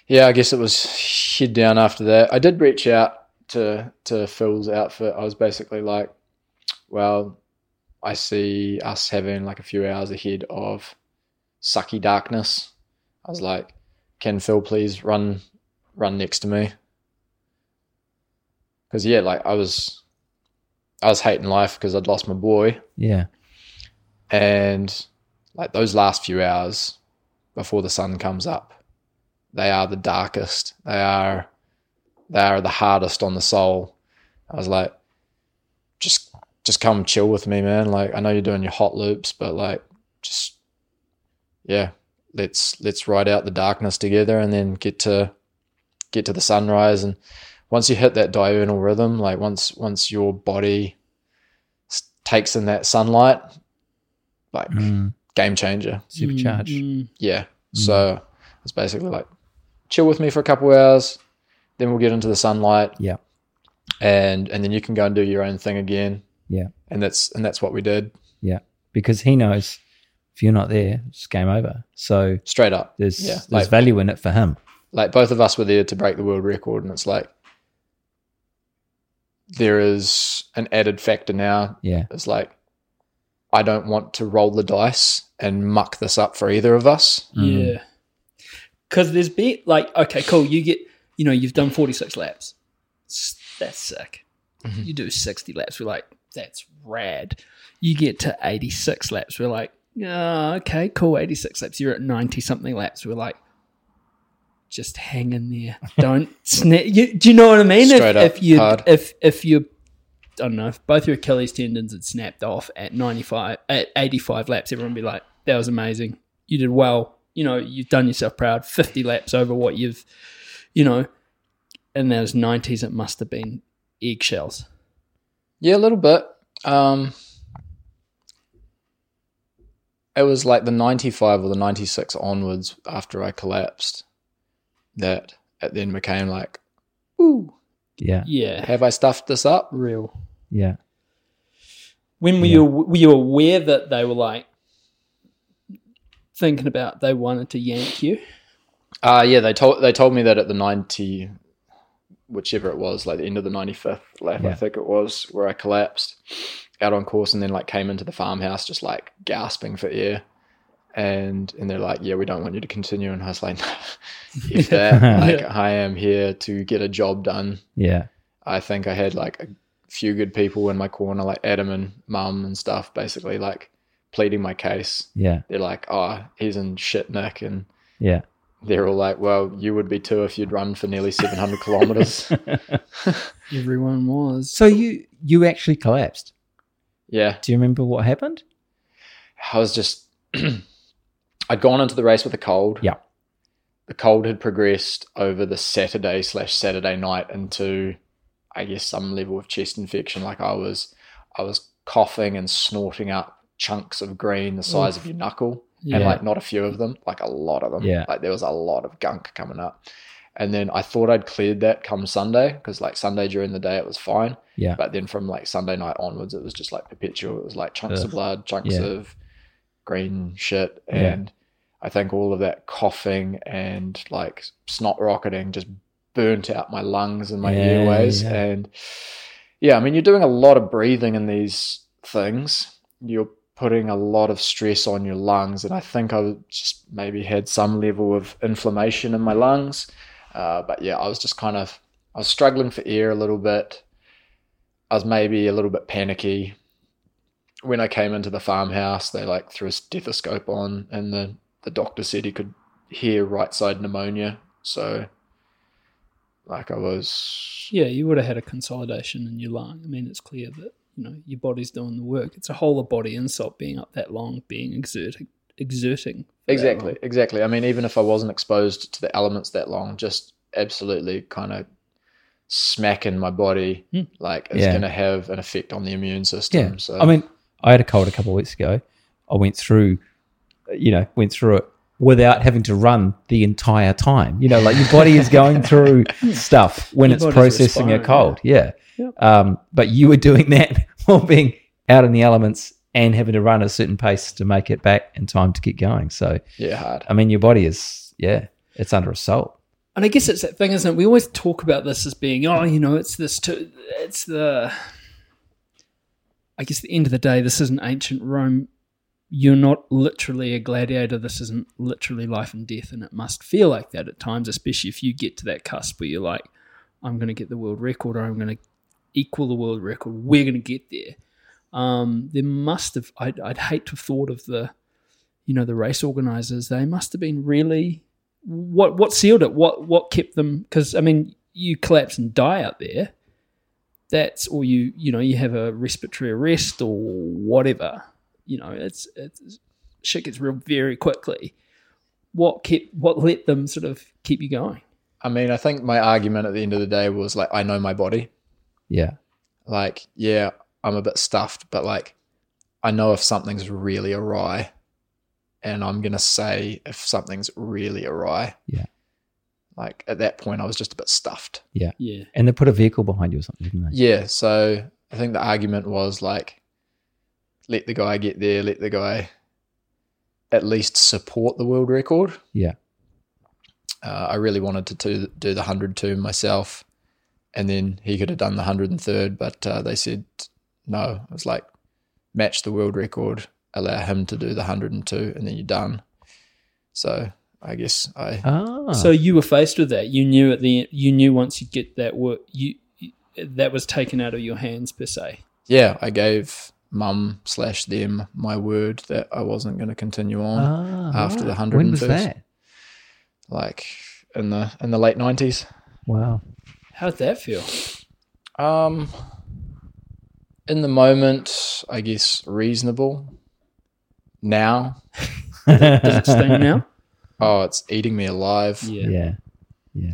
H: Yeah, I guess it was head down after that. I did reach out to to Phil's outfit. I was basically like, well, I see us having like a few hours ahead of sucky darkness. I was like, can Phil please run run next to me? Cuz yeah, like I was I was hating life because I'd lost my boy
B: Yeah,
H: and like those last few hours before the sun comes up they are the darkest they are they are the hardest on the soul i was like just just come chill with me man like i know you're doing your hot loops but like just yeah let's let's ride out the darkness together and then get to get to the sunrise and once you hit that diurnal rhythm like once once your body takes in that sunlight like
B: Mm.
H: game changer
B: supercharge.
A: Mm,
H: yeah. So it's basically like chill with me for a couple hours, then we'll get into the sunlight.
B: Yeah.
H: And and then you can go and do your own thing again.
B: Yeah.
H: And that's and that's what we did.
B: Yeah, because he knows if you're not there, it's game over. So
H: Straight up.
B: there's
H: Yeah,
B: there's
H: like-
B: value in it for him.
H: Like both of us were there to break the world record and it's like there is an added factor now.
B: Yeah,
H: It's like I don't want to roll the dice and muck this up for either of us. Mm.
A: yeah because there's been like okay, cool. You get you know you've done 46 laps. That's sick. Mm-hmm. You do 60 laps. We're like that's rad. You get to 86 laps. We're like yeah, okay, cool. 86 laps. You're at 90 something laps. We're like just hang in there. Don't snap. You, do you know what I mean?
H: Straight
A: if, if you
H: hard.
A: if if you I don't know, if both your Achilles tendons had snapped off at 95, at 85 laps, everyone would be like, that was amazing. You did well. You know, you've done yourself proud. 50 laps over what you've, you know, in those 90s, it must have been eggshells.
H: Yeah, a little bit. Um, it was like the 95 or the 96 onwards after I collapsed that it then became like, ooh,
B: Yeah.
A: Yeah.
H: have I stuffed this up?
A: Real.
B: Yeah.
A: When were you, were you aware that they were like thinking about they wanted to yank you?
H: Uh yeah, they told they told me that at the 90 whichever it was, like the end of the 95th lap, I think it was, where I collapsed out on course and then like came into the farmhouse just like gasping for air. And and they're like, Yeah, we don't want you to continue and I was like, if that like I am here to get a job done.
B: Yeah.
H: I think I had like a few good people in my corner, like Adam and Mum and stuff, basically like pleading my case.
B: Yeah.
H: They're like, Oh, he's in shit nick and
B: Yeah.
H: They're all like, "Well, you would be too if you'd run for nearly 700 kilometers."
A: Everyone was.
B: So you you actually collapsed.
H: Yeah,
B: Do you remember what happened?
H: I was just, I'd gone into the race with a cold.
B: Yeah.
H: The cold had progressed over the Saturday slash Saturday night into, I guess, some level of chest infection. Like I was, I was coughing and snorting up chunks of green the size of your knuckle, and like not a few of them, like a lot of them.
B: Yeah.
H: Like there was a lot of gunk coming up. And then I thought I'd cleared that come Sunday because like Sunday during the day it was fine.
B: Yeah.
H: But then from like Sunday night onwards, it was just like perpetual. It was like chunks
B: Ugh.
H: of blood, chunks
B: Yeah.
H: of green shit.
B: Yeah.
H: And I think all of that coughing and like snot rocketing just burnt out my lungs and my
B: Yeah,
H: airways.
B: yeah.
H: And yeah, I mean, you're doing a lot of breathing in these things. You're putting a lot of stress on your lungs. And I think I just maybe had some level of inflammation in my lungs. Uh, but yeah, I was just kind of, I was struggling for air a little bit. I was maybe a little bit panicky. When I came into the farmhouse, they like threw a stethoscope on, and the, the doctor said he could hear right side pneumonia. So, like, I was,
A: Yeah, you would have had a consolidation in your lung. I mean, it's clear that you know your body's doing the work. It's a whole of body insult being up that long, being exerting, exerting.
H: exactly, exactly. I mean, even if I wasn't exposed to the elements that long, just absolutely kind of smacking my body,
A: Hmm.
H: like, it's
B: Yeah.
H: going to have an effect on the immune system.
B: Yeah.
H: So,
B: I mean, I had a cold a couple of weeks ago. I went through, you know, went through it without having to run the entire time. You know, like your body is going through stuff when
A: Your
B: it's processing a
A: respiring,
B: cold. Yeah.
A: Yep.
B: Um, but you were doing that while being out in the elements and having to run a certain pace to make it back in time to get going. So,
H: yeah, hard.
B: I mean, your body is, yeah, it's under assault.
A: And I guess it's that thing, isn't it? We always talk about this as being, oh, you know, it's this, to, it's the. I guess at the end of the day, this isn't ancient Rome. You're not literally a gladiator. This isn't literally life and death, and it must feel like that at times, especially if you get to that cusp where you're like, I'm going to get the world record, or I'm going to equal the world record. We're going to get there. Um, there must have. I'd, I'd hate to have thought of the, you know, the race organizers. They must have been really what what sealed it? What what kept them? Because I mean, you collapse and die out there. That's or you you know you have a respiratory arrest or whatever. You know, it's it's shit gets real very quickly. What kept what let them sort of keep you going?
H: I mean, I think my argument at the end of the day was like, I know my body.
B: Yeah.
H: Like, yeah, I'm a bit stuffed, but like, I know if something's really awry, and I'm gonna say if something's really awry.
B: Yeah.
H: Like at that point, I was just a bit stuffed.
A: Yeah, Yeah.
B: And they put a vehicle behind you or something, didn't they?
H: Yeah. So I think the argument was like, let the guy get there, let the guy at least support the world record.
B: Yeah.
H: Uh, I really wanted to do, do the 102 myself, and then he could have done the 103rd, but uh, they said no. It was like, match the world record, allow him to do the 102, and then you're done. So I guess I
B: Ah,
A: So you were faced with that. You knew at the you knew once you get that work, you that was taken out of your hands per se.
H: yeah I gave mum slash them my word that I wasn't going to continue on
B: ah,
H: after the
B: right.
H: hundred
B: When was that?
H: like in the in the late nineties.
B: Wow.
A: How'd that feel?
H: Um, in the moment, I guess reasonable. Now,
A: Does it sting now?
H: oh, it's eating me alive
A: Yeah.
B: Yeah. Yeah.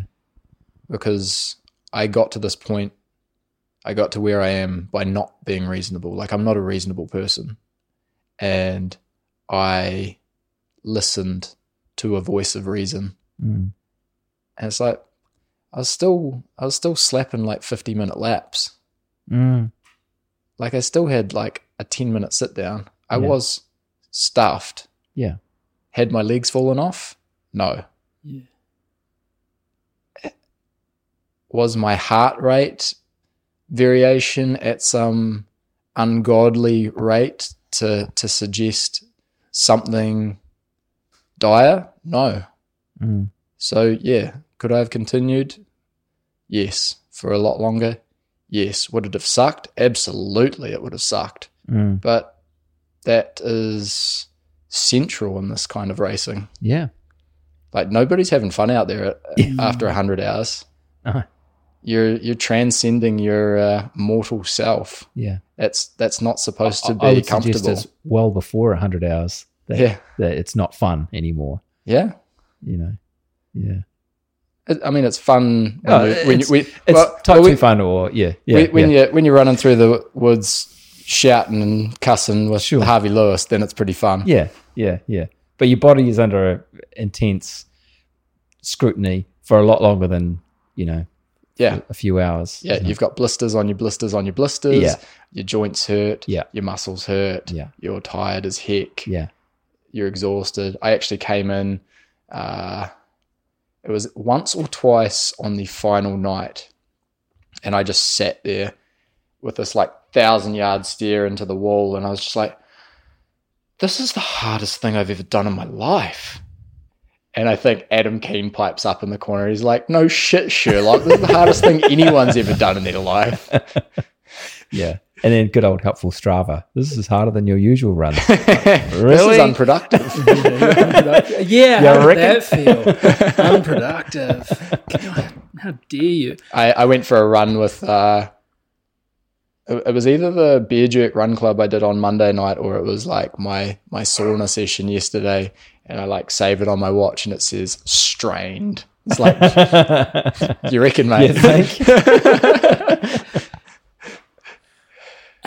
H: because I got to this point. I got to where I am by not being reasonable. Like I'm not a reasonable person, and I listened to a voice of reason,
B: Mm.
H: and it's like I was still I was still slapping like 50 minute laps.
B: Mm.
H: Like I still had like a 10 minute sit down. I
B: Yeah.
H: was stuffed.
B: Yeah.
H: Had my legs fallen off? No.
A: Yeah.
H: Was my heart rate variation at some ungodly rate to to suggest something dire? No.
B: Mm.
H: So yeah, could I have continued? Yes. For a lot longer? Yes. Would it have sucked? Absolutely it would have sucked.
B: Mm.
H: But that is central in this kind of racing.
B: Yeah.
H: Like nobody's having fun out there after a hundred hours.
B: Uh-huh.
H: You're you're transcending your uh, mortal self.
B: Yeah.
H: That's that's not supposed to
B: I- I
H: be comfortable.
B: well before 100 hours that,
H: Yeah,
B: that it's not fun anymore,
H: yeah.
B: you know. Yeah.
H: I mean, it's fun when
B: Oh,
H: you, when
B: it's-
H: you, when,
B: It's
H: well,
B: type
H: well,
B: 2
H: when-
B: fun or, yeah. Yeah.
H: when, when
B: yeah.
H: you when you're running through the woods shouting and cussing with
B: Sure.
H: Harvey Lewis, then it's pretty fun.
B: Yeah, yeah, yeah. But your body is under intense scrutiny for a lot longer than you know
H: yeah.
B: a few hours.
H: Yeah,
B: it?
H: you've got blisters on your blisters on your blisters.
B: Yeah.
H: Your joints hurt.
B: Yeah.
H: Your muscles hurt.
B: Yeah.
H: You're tired as heck.
B: yeah,
H: You're exhausted. I actually came in, uh, it was once or twice on the final night, and I just sat there with this like thousand yard stare into the wall, and I was just like, this is the hardest thing I've ever done in my life. And I think Adam Keane pipes up in the corner. He's like, "No shit, Sherlock. This is the hardest thing anyone's ever done in their life."
B: yeah. And then good old helpful Strava. This is harder than your usual run.
H: This
B: Really?
H: is unproductive.
A: yeah, how did that feel? Unproductive. God, how dare you?
H: I, I went for a run with. Uh, it, it was either the Beer Jerk Run Club I did on Monday night, or it was like my my sauna session yesterday. And I like save it on my watch, and it says strained. It's like, you reckon, mate?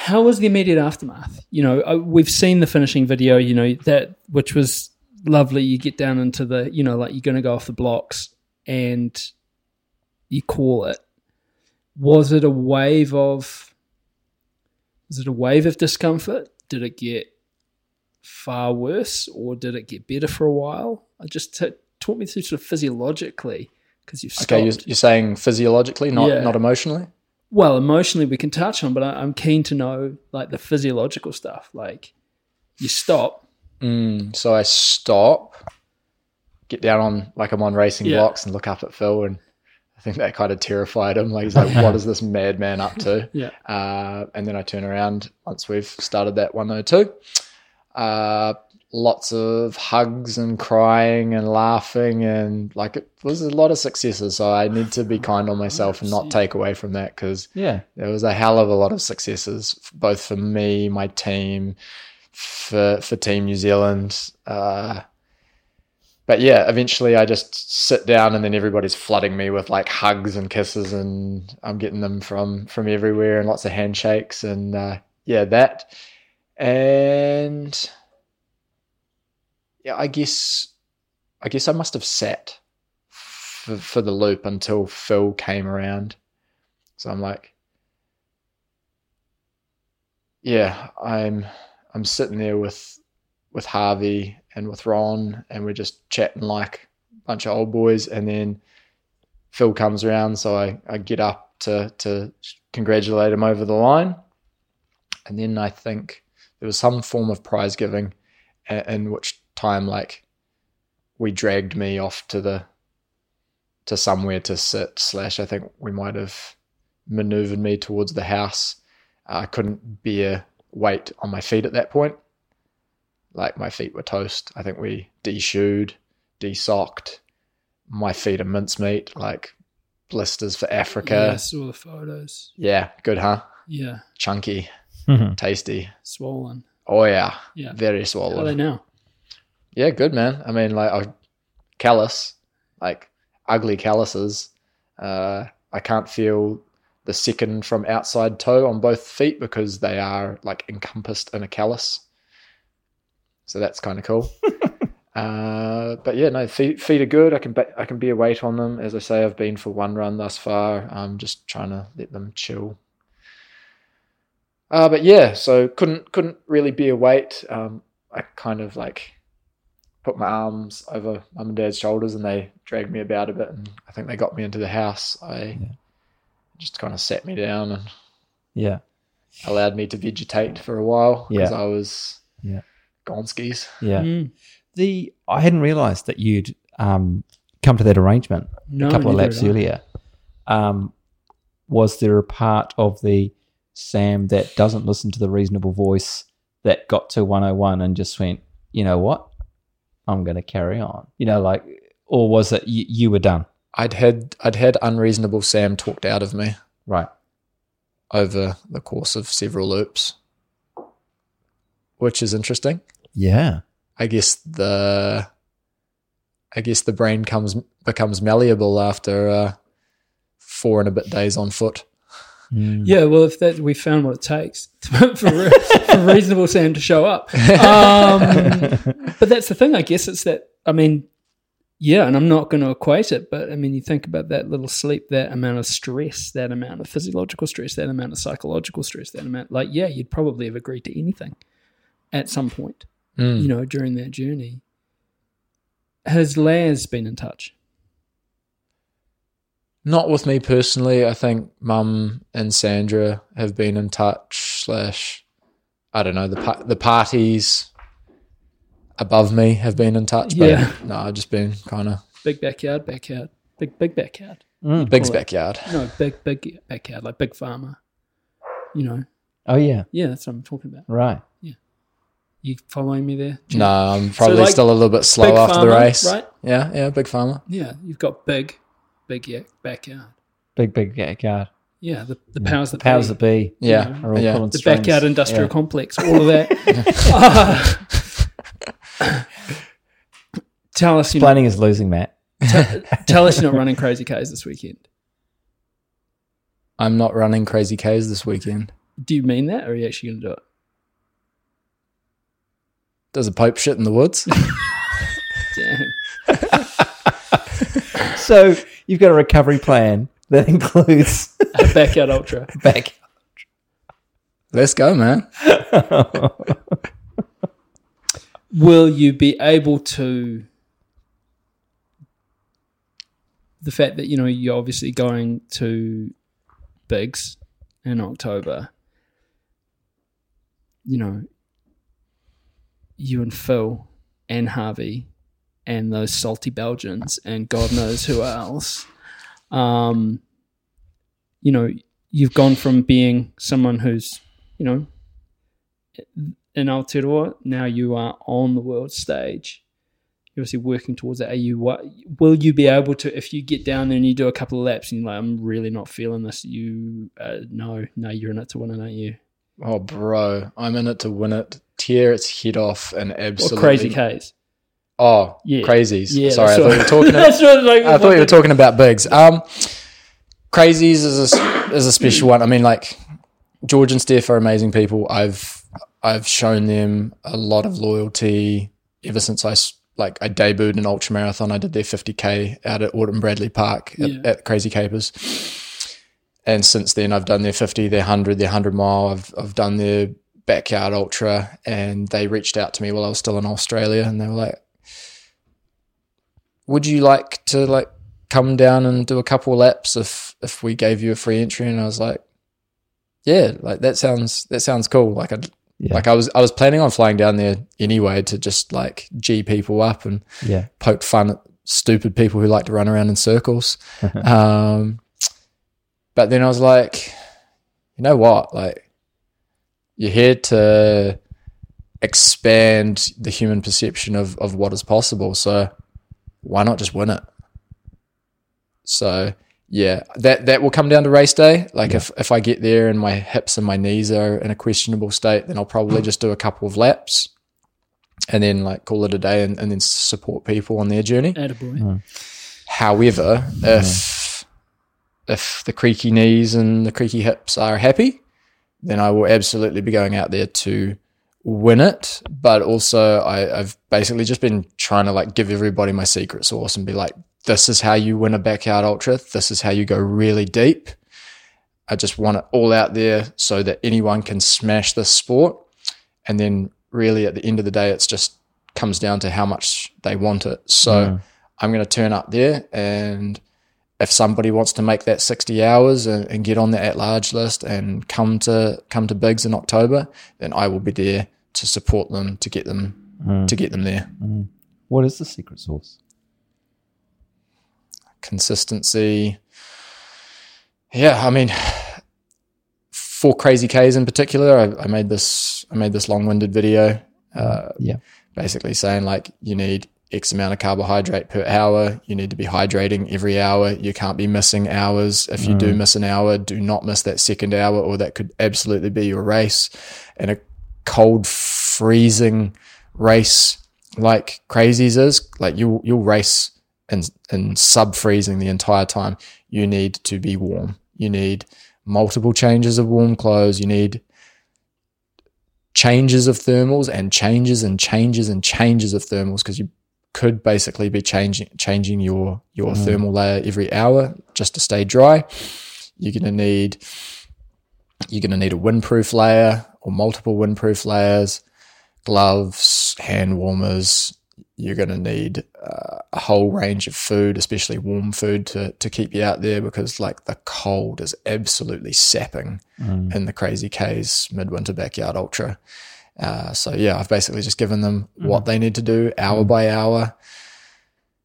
A: How was the immediate aftermath? You know, uh, we've seen the finishing video. You know that which was lovely. You get down into the, you know, like you're going to go off the blocks, and you call it. Was it a wave of? Was it a wave of discomfort? Did it get far worse, or did it get better for a while? I just t- talk me through sort of physiologically because you've stopped.
H: okay, you're, you're saying physiologically, not
A: Yeah.
H: not emotionally.
A: Well, emotionally we can touch on, but I, I'm keen to know like the physiological stuff. Like you stop,
H: Mm, so I stop, get down on like I'm on racing
A: Yeah.
H: blocks and look up at Phil, and I think that kind of terrified him. Like he's like, "What is this madman up to?"
A: Yeah.
H: Uh, and then I turn around once we've started that 102. Uh, lots of hugs and crying and laughing and like it was a lot of successes. So I need to be kind on myself and not take away from that because
B: yeah.
H: there was a hell of a lot of successes, both for me, my team, for for Team New Zealand. Uh, but yeah, eventually I just sit down and then everybody's flooding me with like hugs and kisses, and I'm getting them from from everywhere and lots of handshakes and uh, yeah, that and yeah, I guess I guess I must have sat for, for the loop until Phil came around. So I'm like, yeah, I'm I'm sitting there with with Harvey and with Ron, and we're just chatting like a bunch of old boys, and then Phil comes around, so I, I get up to to congratulate him over the line, and then I think there was some form of prize giving, in, in which time like we dragged me off to the to somewhere to sit. Slash, I think we might have maneuvered me towards the house. Uh, I couldn't bear weight on my feet at that point. Like my feet were toast. I think we de-shoed, de-socked. My feet are mincemeat, like blisters for
A: Yeah, I
H: Africa.
A: saw the photos.
H: Yeah, good, huh?
A: Yeah,
H: Chunky, tasty.
A: swollen.
H: Oh yeah,
A: Yeah.
H: very
A: How are
H: swollen.
A: they now?
H: Yeah, good man. I mean, like I callus, like ugly calluses. Uh, I can't feel the second from outside toe on both feet because they are like encompassed in a callus. So that's kind of cool. uh, but yeah, no, feet feet are good. I can be, I can be a weight on them. As I say, I've been for one run thus far. I'm just trying to let them chill. Uh, but yeah, so couldn't couldn't really be a weight. Um, I kind of like put my arms over mum and dad's shoulders and they dragged me about a bit and I think they got me into the house. I
B: Yeah.
H: just kind of sat me down and
B: Yeah.
H: allowed me to vegetate for a while because
B: Yeah.
H: I was
B: Yeah.
H: gonskis.
B: Yeah.
A: Mm.
B: The I hadn't realised that you'd um, come to that arrangement
A: No,
B: a couple of laps earlier. Um, was there a part of the Sam that doesn't listen to the reasonable voice that got to 101 and just went, you know what, I'm going to carry on? You know, like, or was it you, you were done?
H: I'd had I'd had unreasonable Sam talked out of me
B: Right.
H: over the course of several loops, which is interesting.
B: Yeah.
H: I guess the I guess the brain comes becomes malleable after uh, four and a bit days on foot.
B: Mm.
A: Yeah, well, if that we found what it takes for, for reasonable Sam to show up, um, but that's the thing. I guess it's that. I mean, yeah, and I'm not going to equate it, but I mean, you think about that little sleep, that amount of stress, that amount of physiological stress, that amount of psychological stress, that amount. Like, yeah, you'd probably have agreed to anything at some point,
H: Mm.
A: you know, during that journey. Has Laz been in touch?
H: Not with me personally. I think Mum and Sandra have been in touch. Slash, I don't know the pa- the parties above me have been in touch. But
A: Yeah.
H: no, I've just been kind of
A: Big backyard, backyard, big big backyard. Mm.
H: Big's
A: Call it-
H: backyard.
A: No, big big backyard, like big farmer. You know,
B: Oh, yeah.
A: yeah, that's what I'm talking about.
B: Right. Yeah.
A: You following me there? Jim?
H: No, I'm probably
A: like,
H: still a little bit slow
A: big
H: after the race.
A: right?
H: Yeah, yeah, big farmer.
A: Yeah, you've got big, big backyard.
B: Big, big backyard.
A: Yeah, the, the powers that
B: Powers
A: be.
B: that be.
H: Yeah,
B: Are all
H: yeah.
B: pulling
A: the
B: strings.
A: backyard industrial
B: Yeah.
A: complex, all of that. Uh, tell us, you know,
B: Planning is losing, Matt.
A: tell us you're not running Krazie K's this weekend.
H: I'm not running Krazie K's this weekend.
A: Do you mean that, or are you actually going to do it?
H: Does a pope shit in the woods?
A: Damn.
B: So you've got a recovery plan that includes
A: A backyard ultra.
B: back.
H: Let's go, man.
A: will you be able to the fact that you know you're obviously going to bigs in october you know you and phil and harvey and those salty belgians and god knows who else um you know you've gone from being someone who's you know in Aotearoa. Now you are on the world stage. You're obviously working towards that. Are you what will you be able to if you get down there and you do a couple of laps and you're like, I'm really not feeling this, you uh, no, no, you're in it to win it, aren't you?
H: Oh, bro, I'm in it to win it. Tear its head off and
A: Or
H: absolutely
A: Krazie K's.
H: Oh,
A: Yeah.
H: crazies.
A: Yeah,
H: Sorry, I thought you were talking.
A: what, like,
H: I thought you were talking about bigs. Um, crazies is a is a special one. I mean, like George and Steph are amazing people. I've I've shown them a lot of loyalty ever since I like I debuted in ultra marathon. I did their 50k out at Autumn Bradley Park at,
A: Yeah.
H: at Crazy Capers. And since then, I've done their 50, their 100, their 100 mile. I've, I've done their backyard ultra. And they reached out to me while I was still in Australia and they were like, would you like to like come down and do a couple laps if if we gave you a free entry and I was like yeah like that sounds that sounds cool like I'd
B: Yeah.
H: Like I was I was planning on flying down there anyway to just like g people up and
B: Yeah.
H: poke fun at stupid people who like to run around in circles. um, but then I was like, you know what? Like, you're here to expand the human perception of, of what is possible. So why not just win it? So yeah, that that will come down to race day. Like if, if I get there and my hips and my knees are in a questionable state, then I'll probably just do a couple of laps and then like call it a day and, and then support people on their journey.
A: Attaboy. Hmm.
H: However, hmm. if if the creaky knees and the creaky hips are happy, then I will absolutely be going out there to win it. But also, I, I've basically just been trying to like give everybody my secret sauce and be like, this is how you win a backyard ultra. This is how you go really deep. I just want it all out there so that anyone can smash this sport. And then really at the end of the day, it's just comes down to how much they want it. So I'm going to turn up there and if somebody wants to make that 60 hours and, and get on the at large list and come to come to bigs in October, then I will be there to support them to get them to mm. get them there. Mm.
B: What is the secret sauce?
H: Consistency. Yeah, I mean, for Krazie K's in particular, I, I made this I made this long-winded video, mm. uh,
B: Yeah.
H: basically saying like you need X amount of carbohydrate per hour. You need to be hydrating every hour. You can't be missing hours. If you do miss an hour, do not miss that second hour, or that could absolutely be your race. And a cold, freezing race like Crazies is, like you you'll race and in sub freezing the entire time. You need to be warm. You need multiple changes of warm clothes. You need changes of thermals and changes and changes and changes of thermals because you could basically be changing changing your your mm. thermal layer every hour just to stay dry. You're gonna need you're gonna need a windproof layer or multiple windproof layers, gloves, hand warmers. You're gonna need uh, a whole range of food, especially warm food, to to keep you out there because like the cold is absolutely sapping in the Krazie K's midwinter backyard ultra. Uh, so yeah, I've basically just given them what they need to do hour by hour.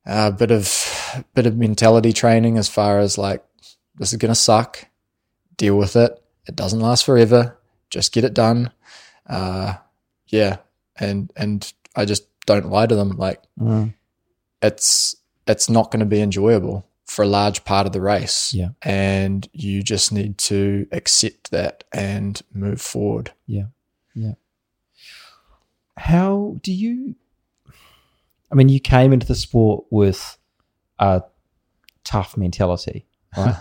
H: A bit of bit of mentality training as far as like this is gonna suck. Deal with it. It doesn't last forever. Just get it done. Uh, yeah, and and I just don't lie to them. Like mm. it's it's not going to be enjoyable for a large part of the race.
B: Yeah.
H: and you just need to accept that and move forward.
B: Yeah. Yeah. How do you I mean you came into the sport with a tough mentality, right?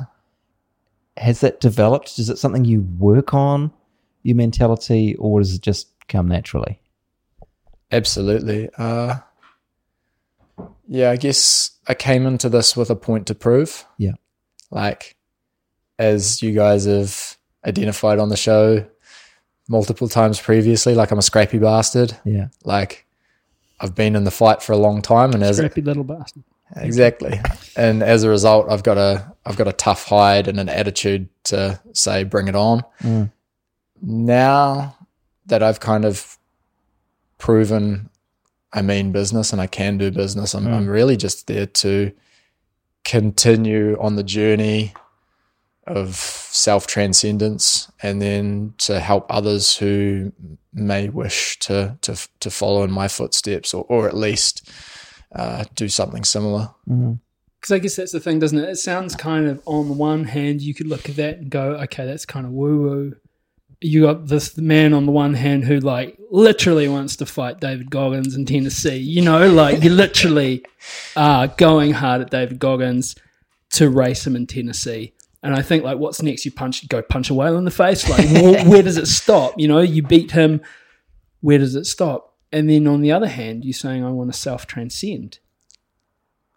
B: Has that developed? Is it something you work on, your mentality, or does it just come naturally?
H: Absolutely. Uh, yeah, I guess I came into this with a point to prove.
B: Yeah.
H: Like, as you guys have identified on the show multiple times previously, like I'm a scrappy bastard.
B: Yeah.
H: Like, I've been in the fight for a long time, and as a
A: Scrappy little bastard.
H: exactly, and as a result, I've got a I've got a tough hide and an attitude to say, bring it on. Now that I've kind of proven I mean business and I can do business. I'm, I'm really just there to continue on the journey of self transcendence and then to help others who may wish to to, to follow in my footsteps or, or at least uh, do something similar.
A: Because I guess that's the thing, doesn't it? It sounds kind of on the one hand, you could look at that and go, okay, that's kind of woo woo. You got this man on the one hand who, like, literally wants to fight David Goggins in Tennessee. You know, like, you literally are going hard at David Goggins to race him in Tennessee. And I think, like, what's next? You punch, go punch a whale in the face. Like, wh- where does it stop? You know, you beat him. Where does it stop? And then on the other hand, you're saying, I want to self transcend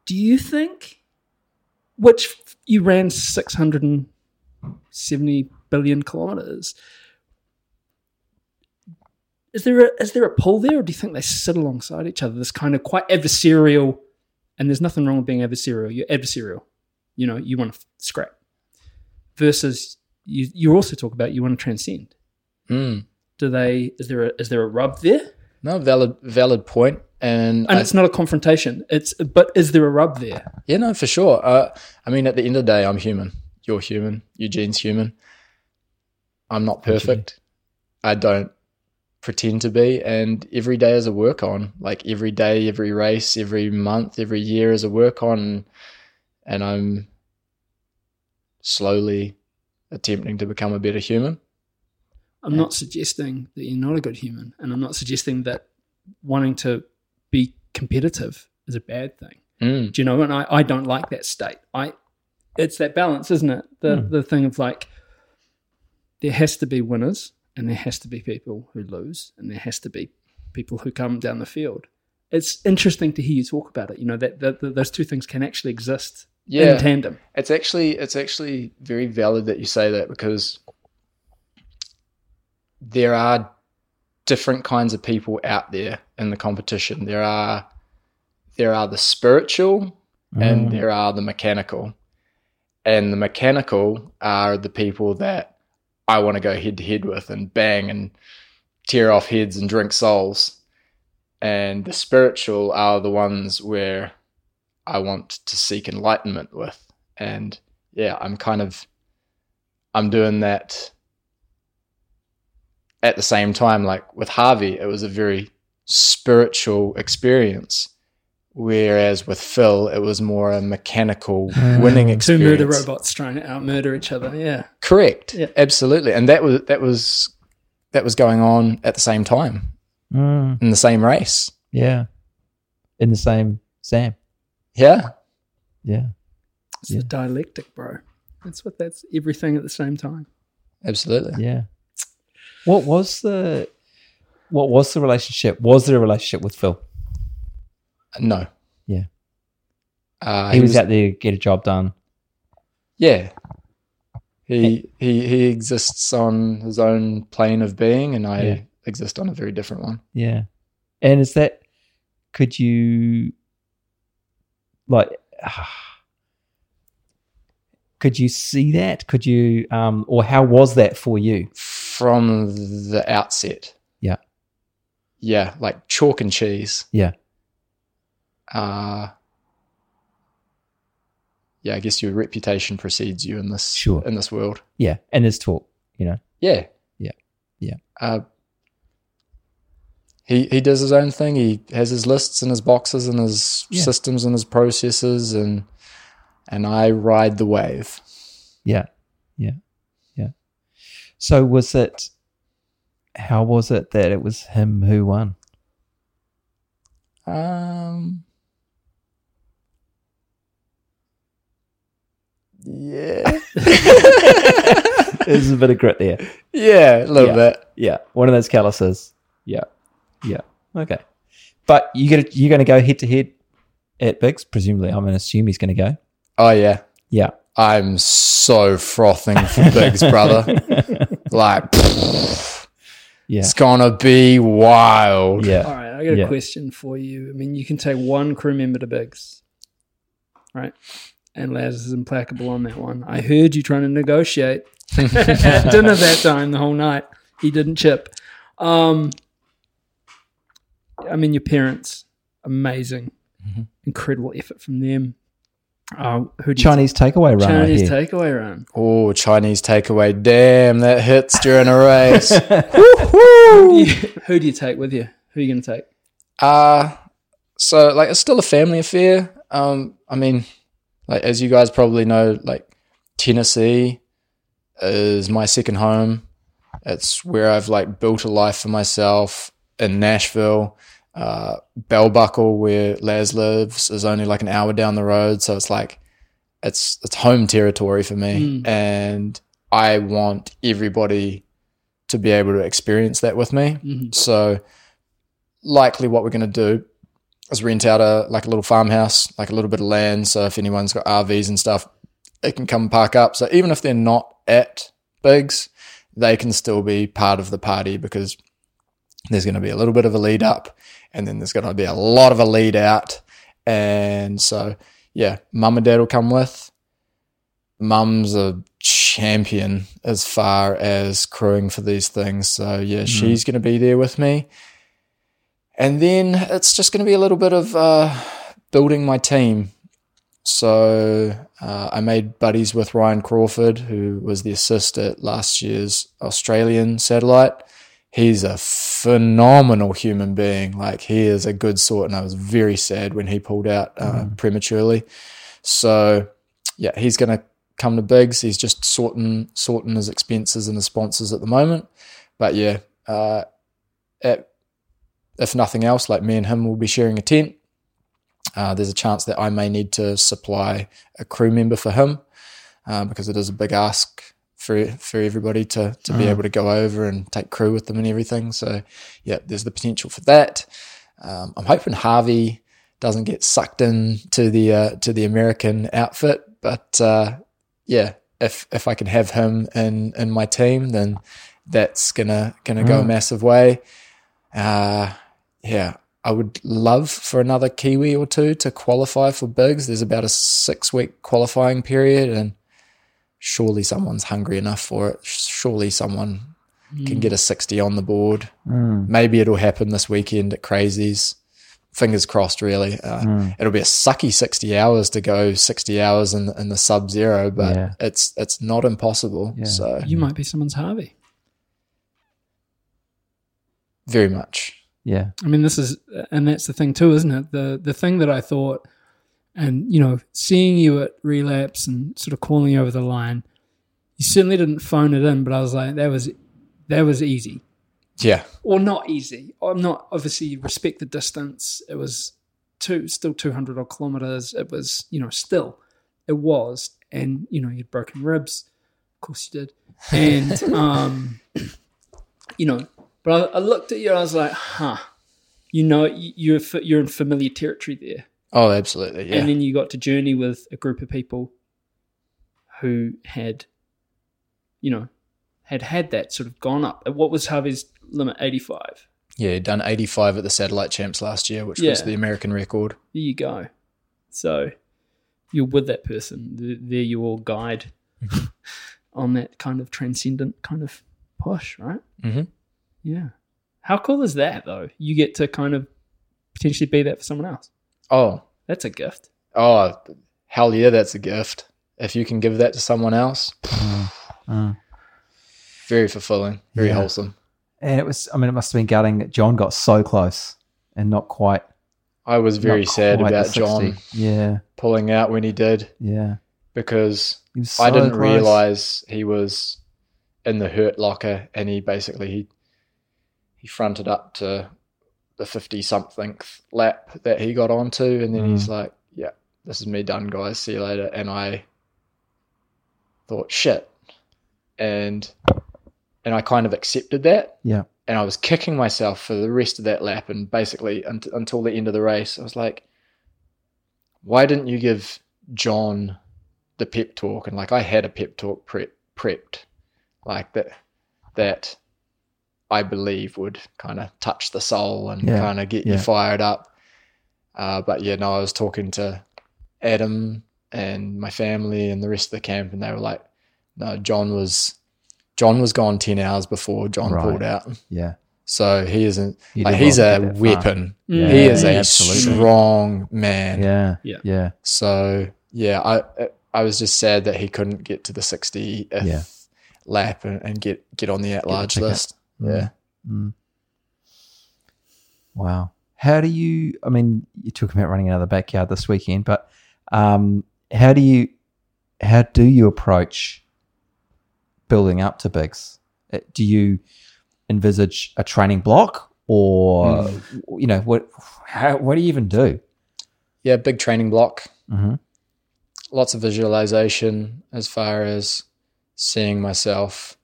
A: do you think which you ran 670 billion kilometers is there a, is there a pull there or do you think they sit alongside each other this kind of quite adversarial and there's nothing wrong with being adversarial you're adversarial you know you want to scrap versus you you also talk about you want to transcend
H: Mm.
A: Do they? Is there a is there a rub there?
H: No, valid valid. And,
A: And
H: I-
A: it's not a confrontation. It's but is there a rub there?
H: Yeah, no, for sure. Uh, I mean, at the end of the day, I'm human. You're human. Eugene's human. I'm not perfect. I don't pretend to be. And every day is a work on. Like every day, every race, every month, every year is a work on. And I'm slowly attempting to become a better human.
A: I'm not suggesting that you're not a good human, and I'm not suggesting that wanting to be competitive is a bad thing.
H: Mm.
A: Do you know? And I, I don't like that state. I, it's that balance, isn't it? The the thing of like, there has to be winners, and there has to be people who lose, and there has to be people who come down the field. It's interesting to hear you talk about it. You know that, that, that those two things can actually exist
H: Yeah.
A: in tandem.
H: It's actually it's actually very valid that you say that because there are different kinds of people out there in the competition. There are there are the spiritual and mm. there are the mechanical. And the mechanical are the people that I want to go head to head with and bang and tear off heads and drink souls. And the spiritual are the ones where I want to seek enlightenment with. And yeah, I'm kind of I'm doing that at the same time like with Harvey it was a very spiritual experience whereas with Phil it was more a mechanical winning
A: Two
H: experience.
A: murder robots trying to out murder each other. Yeah.
H: Correct.
A: Yeah.
H: Absolutely. And that was that was that was going on at the same time
B: Mm,
H: in the same race.
B: yeah. In the same Sam.
H: Yeah.
B: Yeah.
A: It's the dialectic, bro. That's what that's everything at the same time.
H: Absolutely.
B: Yeah. What was the what was the relationship? Was there a relationship with Phil?
H: No.
B: Yeah.
H: Uh,
B: he, was, out there to get a job done.
H: Yeah. He he he exists on his own plane of being, and I
B: Yeah.
H: exist on a very different one.
B: Yeah. And is that could you like could you see that? Could you um or how was that for you?
H: From the outset.
B: Yeah.
H: Yeah, like chalk and cheese.
B: Yeah.
H: Uh yeah, I guess your reputation precedes you in this
B: Sure.
H: in this world.
B: Yeah. And his talk, you know.
H: Yeah.
B: Yeah. Yeah.
H: Uh, he he does his own thing. He has his lists and his boxes and his
B: Yeah.
H: systems and his processes and and I ride the wave.
B: Yeah. Yeah. Yeah. So was it how was it that it was him who won?
H: Um Yeah.
B: There's a bit of grit there.
H: yeah, a little
B: Yeah.
H: bit.
B: Yeah, one of those calluses. Yeah, yeah. Okay, but you get you're going to go head to head at Bigs. Presumably, I'm going to assume he's going to go.
H: Oh yeah.
B: Yeah,
H: I'm so frothing for Bigs, brother. Like
B: yeah,
H: it's gonna be wild.
B: Yeah.
A: All right, I got a
B: Yeah.
A: question for you. I mean, you can take one crew member to Bigs, right? And Laz is implacable on that one. I heard you trying to negotiate at dinner that time the whole night. He didn't chip. Um, I mean, your parents, amazing,
B: Mm-hmm.
A: incredible effort from them. Uh, who do
B: Chinese takeaway run. I
A: Chinese
B: hear.
A: takeaway run.
H: Oh, Chinese takeaway. Damn, that hits during a race.
A: Who do, you, who do you take with you? Who are you going to take?
H: Uh so like it's still a family affair. Um, I mean, like as you guys probably know, like Tennessee is my second home. It's where I've like built a life for myself. In Nashville, uh, Bell Buckle, where Laz lives, is only like an hour down the road. So it's like it's it's home territory for me, and I want everybody to be able to experience that with me.
A: Mhm.
H: So likely what we're going to do is rent out a like a little farmhouse, like a little bit of land. So if anyone's got RVs and stuff, they can come park up. So even if they're not at Bigs, they can still be part of the party because there's going to be a little bit of a lead up and then there's going to be a lot of a lead out. And so, yeah, mum and dad will come with. Mum's a champion as far as crewing for these things. So yeah, mm-hmm. she's going to be there with me. And then it's just going to be a little bit of uh, building my team. So uh, I made buddies with Ryan Crawford, who was the assist at last year's Australian satellite. He's a phenomenal human being. Like he is a good sort, and I was very sad when he pulled out uh, prematurely. So yeah, he's going to come to Bigs. He's just sorting sorting his expenses and his sponsors at the moment. But yeah, uh, at, if nothing else, like me and him will be sharing a tent. Uh, there's a chance that I may need to supply a crew member for him uh, because it is a big ask for for everybody to to be able to go over and take crew with them and everything. So yeah, there's the potential for that. Um, I'm hoping Harvey doesn't get sucked in to the uh, to the American outfit, but uh, yeah, if if I can have him in in my team, then that's gonna gonna go a massive way. Uh, yeah, I would love for another Kiwi or two to qualify for bigs. There's about a six week qualifying period, and surely someone's hungry enough for it. Surely someone can get a hmm. 60 on the board. Hmm. Maybe it'll happen this weekend at Crazies. Fingers crossed, really. Uh, hmm. It'll be a sucky 60 hours to go 60 hours in, in the sub zero, but
B: Yeah.
H: it's it's not impossible.
B: Yeah.
H: So,
A: You might be someone's Harvey.
H: very much.
B: Yeah.
A: I mean, this is, and that's the thing too, isn't it? The the thing that I thought, and you know, seeing you at relapse and sort of calling you over the line, you certainly didn't phone it in, but I was like, that was that was easy,
H: Yeah.
A: or not easy. I'm not obviously respect the distance. It was two, still 200 odd kilometers. It was, you know, still, it was, and you know, you'd broken ribs, of course you did, and um, you know, but I, I looked at you, and I was like, huh, you know, you- you're you're in familiar territory there,
H: Oh, absolutely. Yeah.
A: and then you got to journey with a group of people who had, you know, had had that sort of gone up. What was Harvey's limit? 85.
H: yeah, done 85 at the Satellite Champs last year, which was the American record.
A: There you go. So you're with that person. Th- They're your guide on that kind of transcendent kind of push, right?
H: Mhm.
A: Yeah. How cool is that, though? You get to kind of potentially be that for someone else.
H: Oh,
A: That's a gift.
H: oh, hell yeah, that's a gift. If you can give that to someone else,
B: Mm.
H: very fulfilling, very
B: Yeah.
H: wholesome.
B: And it was, I mean, it must have been gutting that John got so close and not quite.
H: I was very sad about John
B: Yeah.
H: pulling out when he did
B: Yeah.
H: because
B: He was
H: I didn't
B: close.
H: realize he was in the hurt locker and he basically he he fronted up to the 50 something lap that he got onto and then
B: Mm.
H: he's like yeah this is me done guys. See you later. And I thought shit. And and I kind of accepted that.
B: Yeah.
H: and I was kicking myself for the rest of that lap and basically unt- until the end of the race. I was like why didn't you give John the pep talk? And like I had a pep talk prep prepped like that that I believe would kind of touch the soul and
B: Yeah,
H: kind of get
B: yeah.
H: you fired up uh, but yeah no I was talking to Adam and my family and the rest of the camp and they were like no John was John was gone 10 hours before John
B: Right.
H: pulled out
B: Yeah.
H: so he isn't
B: He
H: like he's
B: well
H: a
B: to get that far.
H: weapon
A: Yeah,
H: he is a
B: absolutely.
H: strong man
B: Yeah.
A: Yeah.
B: Yeah.
H: so yeah, I I was just sad that he couldn't get to the 60th
B: Yeah.
H: lap and, and get get on the at large
B: ticket.
H: list. Yeah.
B: Mm. Wow. How do you, I mean, you're talking about running out of the backyard this weekend, but um, how do you, how do you approach building up to bigs? Uh, Do you envisage a training block or, you know, what, how, what do you even do?
H: Yeah, big training block.
B: Mhm.
H: Lots of visualization as far as seeing myself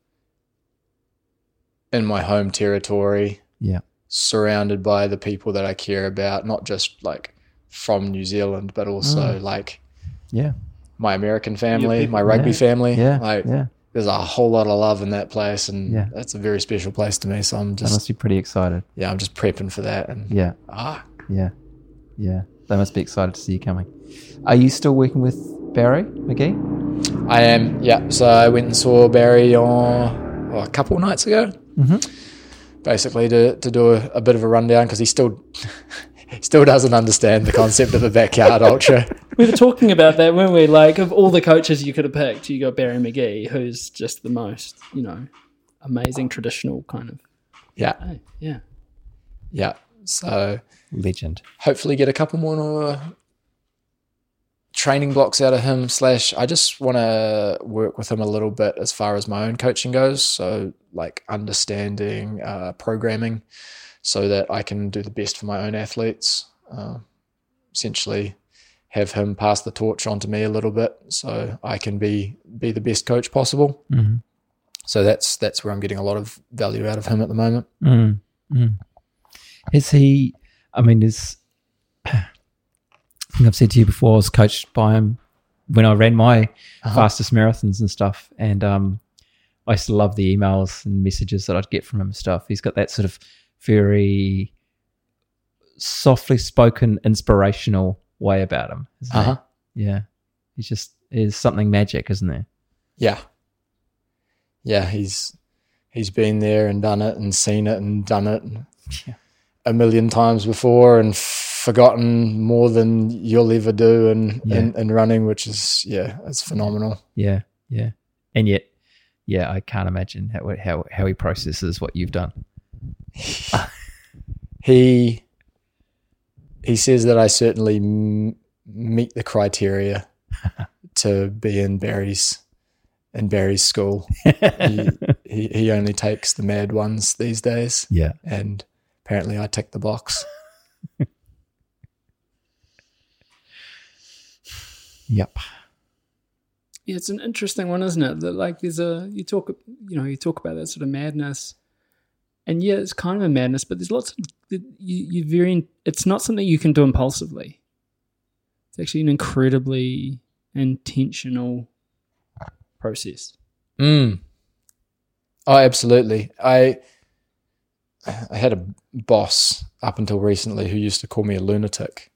H: in my home territory,
B: Yeah.
H: surrounded by the people that I care about, not just like from New Zealand, but also like
B: Yeah.
H: my American family,
A: people-
H: my rugby
B: Yeah.
H: family.
B: Yeah.
H: Like
B: yeah.
H: there's a whole lot of love in that place and
B: Yeah.
H: that's a very special place to me. So I'm just
B: must be pretty excited.
H: yeah, I'm just prepping for that and
B: Yeah.
H: ah
B: Yeah. Yeah. They must be excited to see you coming. Are you still working with Barry Magee?
H: I am. Yeah. So I went and saw Barry on oh, a couple of nights ago. Basically, to to do a, a bit of a rundown because he still still doesn't understand the concept of a backyard ultra.
A: We were talking about that, weren't we? Like, of all the coaches you could have picked, you got Barry Magee, who's just the most, you know, amazing traditional kind of.
H: Yeah.
A: Hey, yeah.
H: Yeah. So
B: Legend.
H: hopefully get a couple more uh, training blocks out of him slash i just want to work with him a little bit as far as my own coaching goes so like understanding uh, programming so that i can do the best for my own athletes uh, essentially have him pass the torch on to me a little bit so i can be be the best coach possible
B: Mhm.
H: so that's that's where i'm getting a lot of value out of him at the moment
B: Mm, mm. Is he? I mean, is think I've said to you before. I was coached by him when I ran my fastest marathons and stuff, and um, I used to love the emails and messages that I'd get from him and stuff. He's got that sort of very softly spoken, inspirational way about him. Isn't
H: uh-huh
B: he? Yeah, he's just is something magic, isn't there?
H: Yeah. Yeah, he's he's been there and done it and seen it and done it
B: Yeah.
H: a million times before and forgotten more than you'll ever do in, in, in running, which is yeah, it's phenomenal.
B: Yeah, yeah, and yet, yeah, I can't imagine how how how he processes what you've done.
H: He he says that I certainly m- meet the criteria to be in Barry's in Barry's school. he, he he only takes the mad ones these days.
B: Yeah,
H: and apparently I tick the box.
B: Yep.
A: Yeah, it's an interesting one, isn't it? That like there's a you talk you know you talk about that sort of madness, and yeah, it's kind of a madness, but there's lots of you you very it's not something you can do impulsively. It's actually an incredibly intentional process.
H: Mm. Oh, absolutely. I I had a boss up until recently who used to call me a lunatic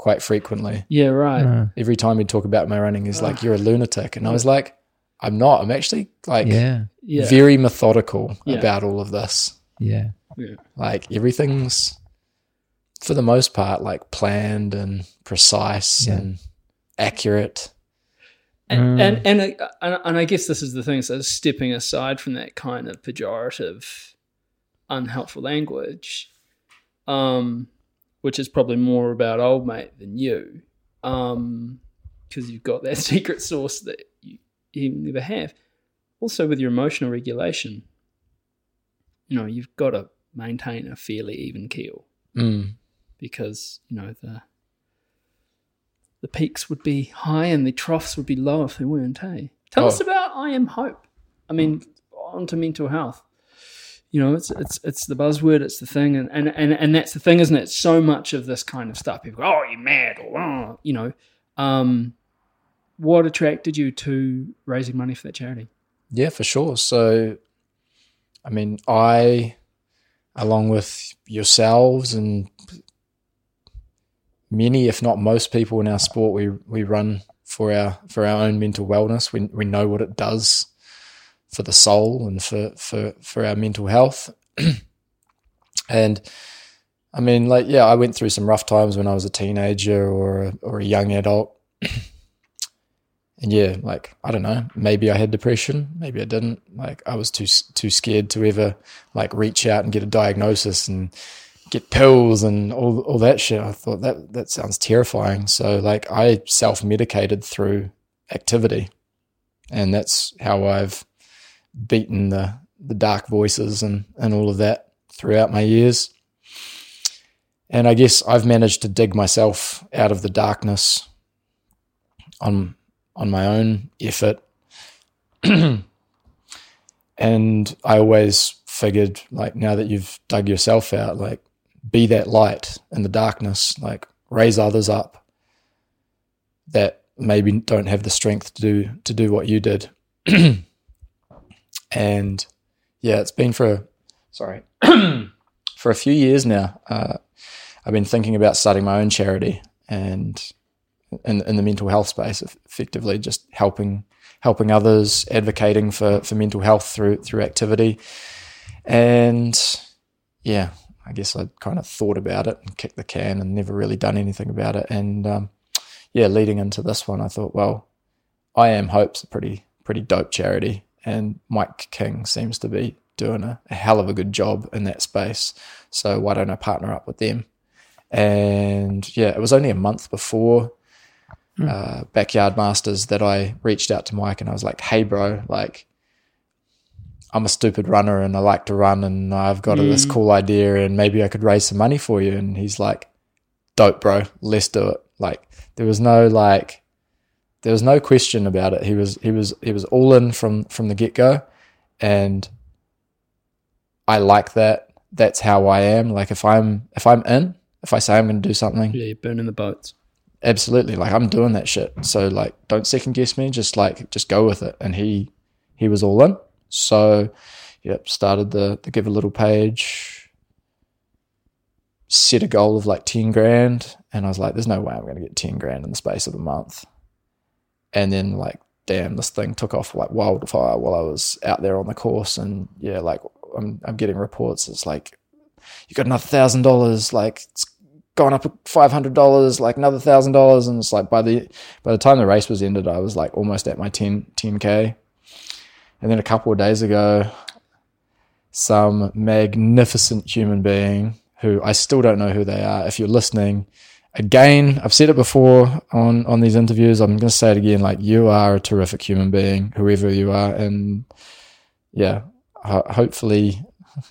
H: quite frequently.
A: Yeah, right.
H: Every time he'd talk about my running, he's like, "You're a lunatic," and I was like, "I'm not. I'm actually like
B: yeah,
A: Yeah,
H: very methodical
A: Yeah.
H: about all of this.
B: yeah,
A: yeah.
H: Like everything's for the most part like planned and precise
B: Yeah.
H: and accurate."
A: And, and and I- and and I guess this is the thing. So stepping aside from that kind of pejorative, unhelpful language, um, which is probably more about old mate than you, um, because you've got that secret sauce that you, you never have. Also, with your emotional regulation, you know you've got to maintain a fairly even keel
H: Mm.
A: because you know the the peaks would be high and the troughs would be low if they weren't. Hey, tell us
H: Oh.
A: about I Am Hope. I mean, onto mental health. You know, it's it's it's the buzzword, it's the thing, and and and, and that's the thing, isn't it? So much of this kind of stuff, people go, "Oh, you're mad," or oh, you know, um, what attracted you to raising money for that charity?
H: Yeah, for sure. So, I mean, I, along with yourselves and many, if not most people in our sport, we we run for our for our own mental wellness. We we know what it does for the soul and for for for our mental health. and I mean, like, yeah, I went through some rough times when I was a teenager or a, or a young adult. and yeah, like I don't know, maybe I had depression, maybe I didn't. Like I was too too scared to ever like reach out and get a diagnosis and get pills and all all that shit. I thought that that sounds terrifying. So like I self medicated through activity, and that's how I've beaten the the dark voices and and all of that throughout my years. And I guess I've managed to dig myself out of the darkness on on my own effort. and I always figured like now that you've dug yourself out, like be that light in the darkness, like raise others up that maybe don't have the strength to do to do what you did. and yeah, it's been for sorry for a few years now. Uh, I've been thinking about starting my own charity and in, in the mental health space, effectively just helping helping others, advocating for, for mental health through through activity, and yeah, I guess I kind of thought about it and kicked the can and never really done anything about it. And um, yeah, leading into this one, I thought, well, I Am Hope's a pretty pretty dope charity, and Mike King seems to be doing a, a hell of a good job in that space. So why don't I partner up with them? And yeah, it was only a month before uh, Backyard Masters that I reached out to Mike and I was like, "Hey, bro, like." I'm a stupid runner and I like to run and I've got this cool idea and maybe I could raise some money for you. And he's like, dope, bro, let's do it. Like there was no like, there was no question about it. He was, he was, he was all in from, from the get go. And I like that. That's how I am. Like if I'm, if I'm in, if I say I'm going to do something,
A: Yeah, you're burning the boats.
H: absolutely like i'm doing that shit so like don't second guess me just like just go with it and he he was all in so yep started the the give a little page set a goal of like 10 grand and i was like there's no way i'm going to get 10 grand in the space of a month and then like damn this thing took off like wildfire while i was out there on the course and yeah like i'm, I'm getting reports it's like you got another thousand dollars like it's gone up five hundred dollars, like another thousand dollars, and it's like by the by the time the race was ended, I was like almost at my 10 k. And then a couple of days ago, some magnificent human being who I still don't know who they are. If you're listening, again, I've said it before on on these interviews. I'm going to say it again. Like you are a terrific human being, whoever you are, and yeah, ho- hopefully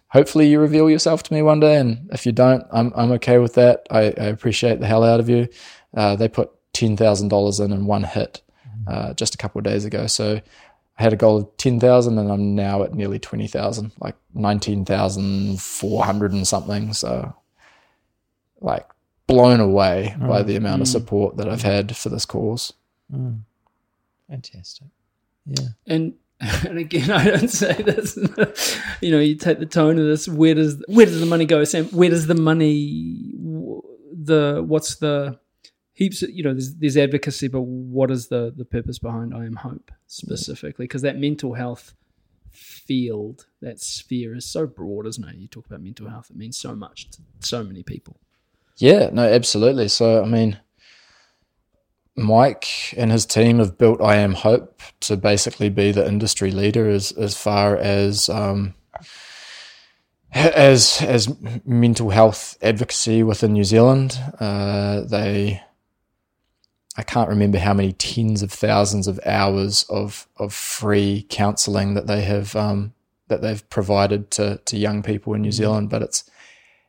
H: hopefully you reveal yourself to me one day and if you don't i'm, I'm okay with that I, I appreciate the hell out of you uh, they put $10000 in in one hit uh, just a couple of days ago so i had a goal of 10000 and i'm now at nearly 20000 like 19400 and something so like blown away by mm. the amount of mm. support that i've had for this cause mm.
B: Fantastic. Yeah.
A: And and again, I don't say this. you know, you take the tone of this. Where does where does the money go, Sam? Where does the money? The what's the heaps? Of, you know, there's, there's advocacy, but what is the the purpose behind I Am Hope specifically? Because that mental health field, that sphere, is so broad, isn't it? You talk about mental health; it means so much to so many people.
H: Yeah, no, absolutely. So, I mean, Mike and his team have built I Am Hope to basically be the industry leader as as far as um, as as mental health advocacy within New Zealand. Uh, they, I can't remember how many tens of thousands of hours of of free counselling that they have um, that they've provided to to young people in New Zealand, but it's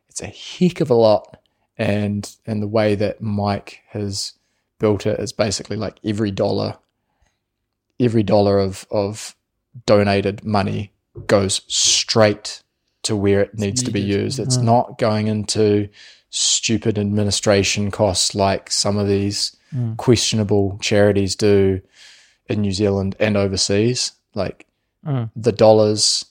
H: it's a heck of a lot. And and the way that Mike has built it is basically like every dollar, every dollar of of donated money goes straight to where it needs to be used. It's mm. not going into stupid administration costs like some of these mm. questionable charities do in New Zealand and overseas. Like mm. the dollars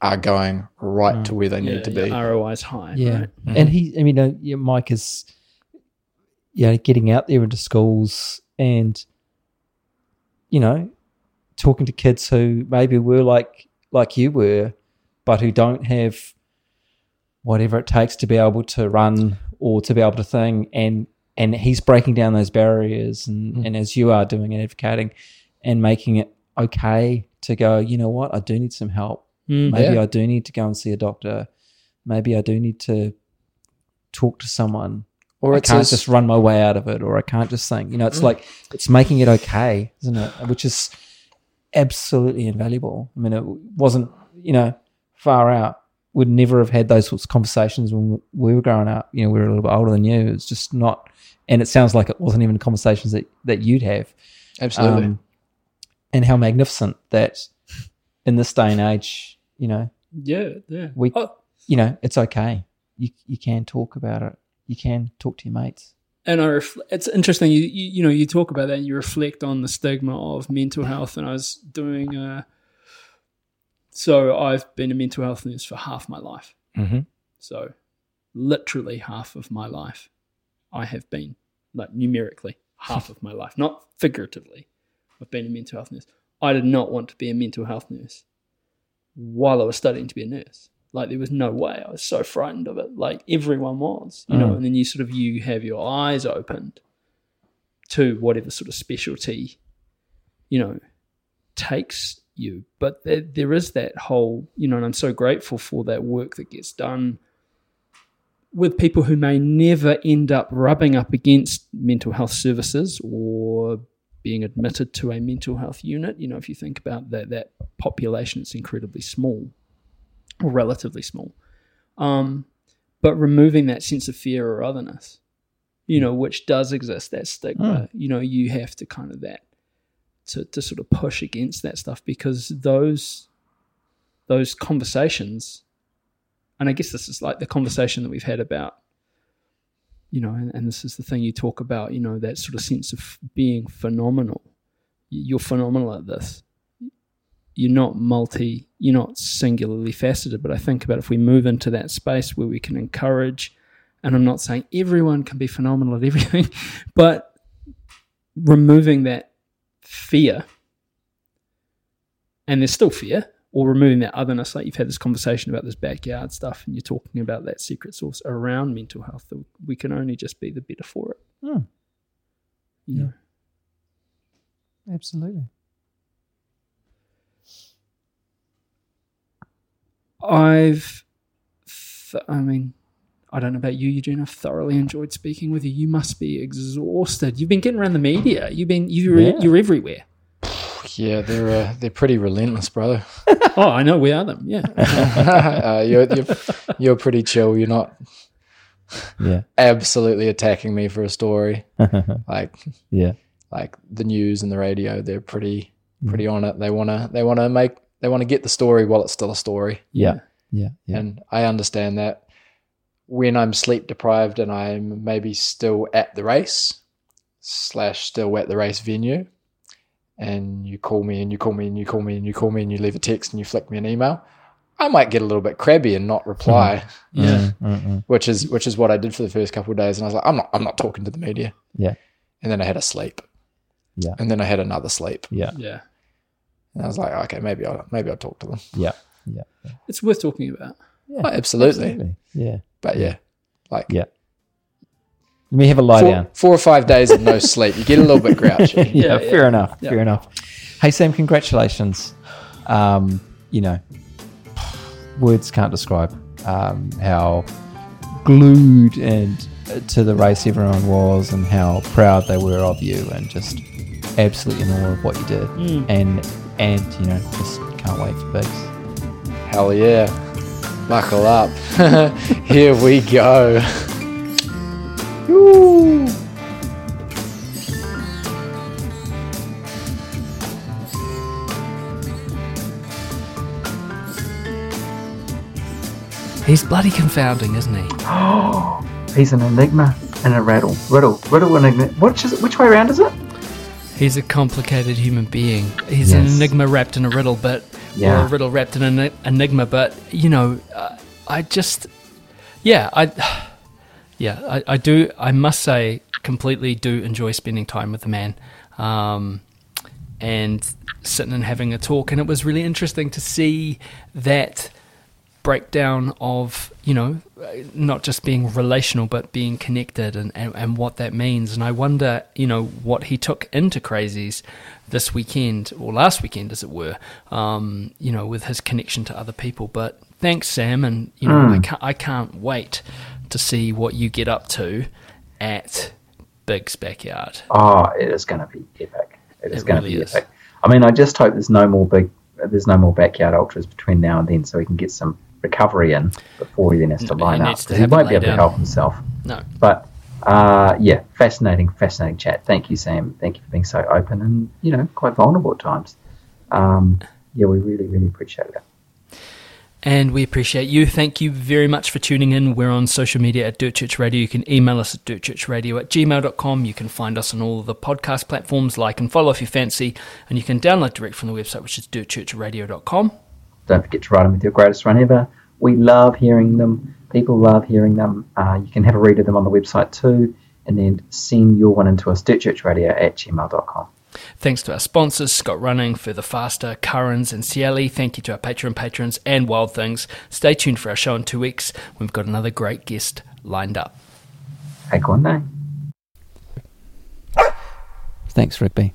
H: are going right to where they need to be.
A: ROI is high.
B: Yeah,
A: right?
B: and he, I mean, uh, yeah, Mike is, you know, getting out there into schools and, you know, talking to kids who maybe were like like you were, but who don't have whatever it takes to be able to run or to be able to thing, and and he's breaking down those barriers, and and as you are doing and advocating, and making it okay to go, you know what, I do need some help. Maybe
H: Yeah.
B: I do need to go and see a doctor. Maybe I do need to talk to someone.
H: Or
B: I
H: it's
B: can't
H: as-
B: just run my way out of it, or I can't just think. You know, it's like it's making it okay, isn't it? Which is absolutely invaluable. I mean, it wasn't, you know, far out. Would never have had those sorts of conversations when we were growing up. You know, we were a little bit older than you. It's just not, and it sounds like it wasn't even conversations that that you'd have.
H: Absolutely.
B: Um, and how magnificent that in this day and age, you know,
A: Yeah, yeah.
B: we,
A: Oh,
B: you know, it's okay. You you can talk about it. You can talk to your mates.
A: and I ref- it's interesting. You, you you know you talk about that and you reflect on the stigma of mental health. And I was doing uh so I've been a mental health nurse for half my life.
H: Mhm.
A: So literally half of my life, I have been like numerically half of my life, not figuratively. I've been a mental health nurse. I did not want to be a mental health nurse while I was studying to be a nurse. Like there was no way. I was so frightened of it. Like everyone was, you know.
B: Mm.
A: And then you sort of you have your eyes opened to whatever sort of specialty, you know, takes you. But there, there is that whole, you know, and I'm so grateful for that work that gets done with people who may never end up rubbing up against mental health services or being admitted to a mental health unit. You know, if you think about that that population, it's incredibly small or relatively small. Um, but removing that sense of fear or otherness, you know, which does exist, that stigma, you know, you have to kind of that to, to sort of push against that stuff because those those conversations and I guess this is like the conversation that we've had about, you know, and, and this is the thing you talk about, you know, that sort of sense of being phenomenal. You're phenomenal at this. You're not multi, you're not singularly faceted. But I think about if we move into that space where we can encourage, and I'm not saying everyone can be phenomenal at everything, but removing that fear, and there's still fear, or removing that otherness, like you've had this conversation about this backyard stuff, and you're talking about that secret source around mental health, that we can only just be the better for it.
B: Hmm.
A: You know?
B: Absolutely.
A: I've, th- I mean, I don't know about you, Eugene. I've thoroughly enjoyed speaking with you. You must be exhausted. You've been getting around the media. You've been, you're,
B: Yeah.
A: you're everywhere.
H: Yeah, they're uh, they're pretty relentless, brother.
A: Oh, I know we are them. Yeah.
H: uh, you're, you're you're pretty chill. You're not
B: Yeah.
H: absolutely attacking me for a story. Like
B: yeah.
H: like the news and the radio, they're pretty pretty on it. They wanna they wanna make they wanna get the story while it's still a story.
B: Yeah. Yeah. Yeah.
H: And I understand that when I'm sleep deprived and I'm maybe still at the race slash still at the race venue and you call me and you call me and you call me and you call me and you leave a text and you flick me an email, I might get a little bit crabby and not reply,
A: Yeah.
B: Mm, mm,
H: which is which is what I did for the first couple of days. And I was like, I'm not I'm not talking to the media.
B: Yeah.
H: And then I had a sleep.
B: Yeah.
H: And then I had another sleep.
B: Yeah.
A: Yeah.
H: And I was like, okay, maybe I'll maybe I'll talk to them.
B: Yeah. Yeah.
A: It's worth talking about.
H: Oh, absolutely.
B: Absolutely. Yeah.
H: But yeah, like
B: Yeah. Let me have a lie
H: four,
B: down.
H: four or five days of no sleep, you get a little bit grouchy.
B: yeah,
A: Yeah,
B: fair
A: yeah.
B: enough.
A: Yeah.
B: Fair enough. Hey Sam, congratulations. Um, you know, words can't describe um, how glued and uh, to the race everyone was, and how proud they were of you, and just absolutely in awe of what you did, and and you know, just can't wait for bigs.
H: Hell yeah. Buckle up. Here we go.
I: He's bloody confounding, isn't he?
J: He's an enigma and a riddle. Riddle. Riddle enigma. Which is it? which way around is it?
I: He's a complicated human being. He's an enigma wrapped in a riddle, but or
J: Yeah.
I: a riddle wrapped in an enigma. But you know, uh, I just, yeah, I, yeah, I, I do. I must say, completely do enjoy spending time with the man, um, and sitting and having a talk. And it was really interesting to see that breakdown of you know not just being relational but being connected and, and, and what that means and i wonder you know what he took into crazies this weekend or last weekend as it were um, you know with his connection to other people but thanks sam and you know I, can't, I can't wait to see what you get up to at big's backyard
J: Oh, it is going to be epic. It is
I: It
J: going to
I: really
J: be
I: is.
J: epic. I mean, I just hope there's no more big, there's no more backyard ultras between now and then, so he can get some recovery in before he then has to
I: No,
J: line up.
I: needs to
J: 'cause He won't be able to help himself.
I: no
J: But uh, yeah, fascinating, fascinating chat. Thank you, Sam. Thank you for being so open and you know quite vulnerable at times. Um, yeah, we really, really appreciate it.
I: And we appreciate you. Thank you very much for tuning in. We're on social media at Dirt Church Radio. You can email us at dirtchurchradio at gmail.com. You can find us on all the podcast platforms, like and follow if you fancy. And you can download direct from the website, which is dirtchurchradio.com.
J: Don't forget to write them with your greatest run ever. We love hearing them. People love hearing them. Uh, you can have a read of them on the website too, and then send your one into us, dirtchurchradio at gmail.com.
A: Thanks to our sponsors, Scott Running, Further Faster, CurraNZ, and Ciele. Thank you to our Patreon patrons and Wild Things. Stay tuned for our show in two weeks. We've got another great guest lined up.
K: Hey, one day.
B: Thanks, Rigby.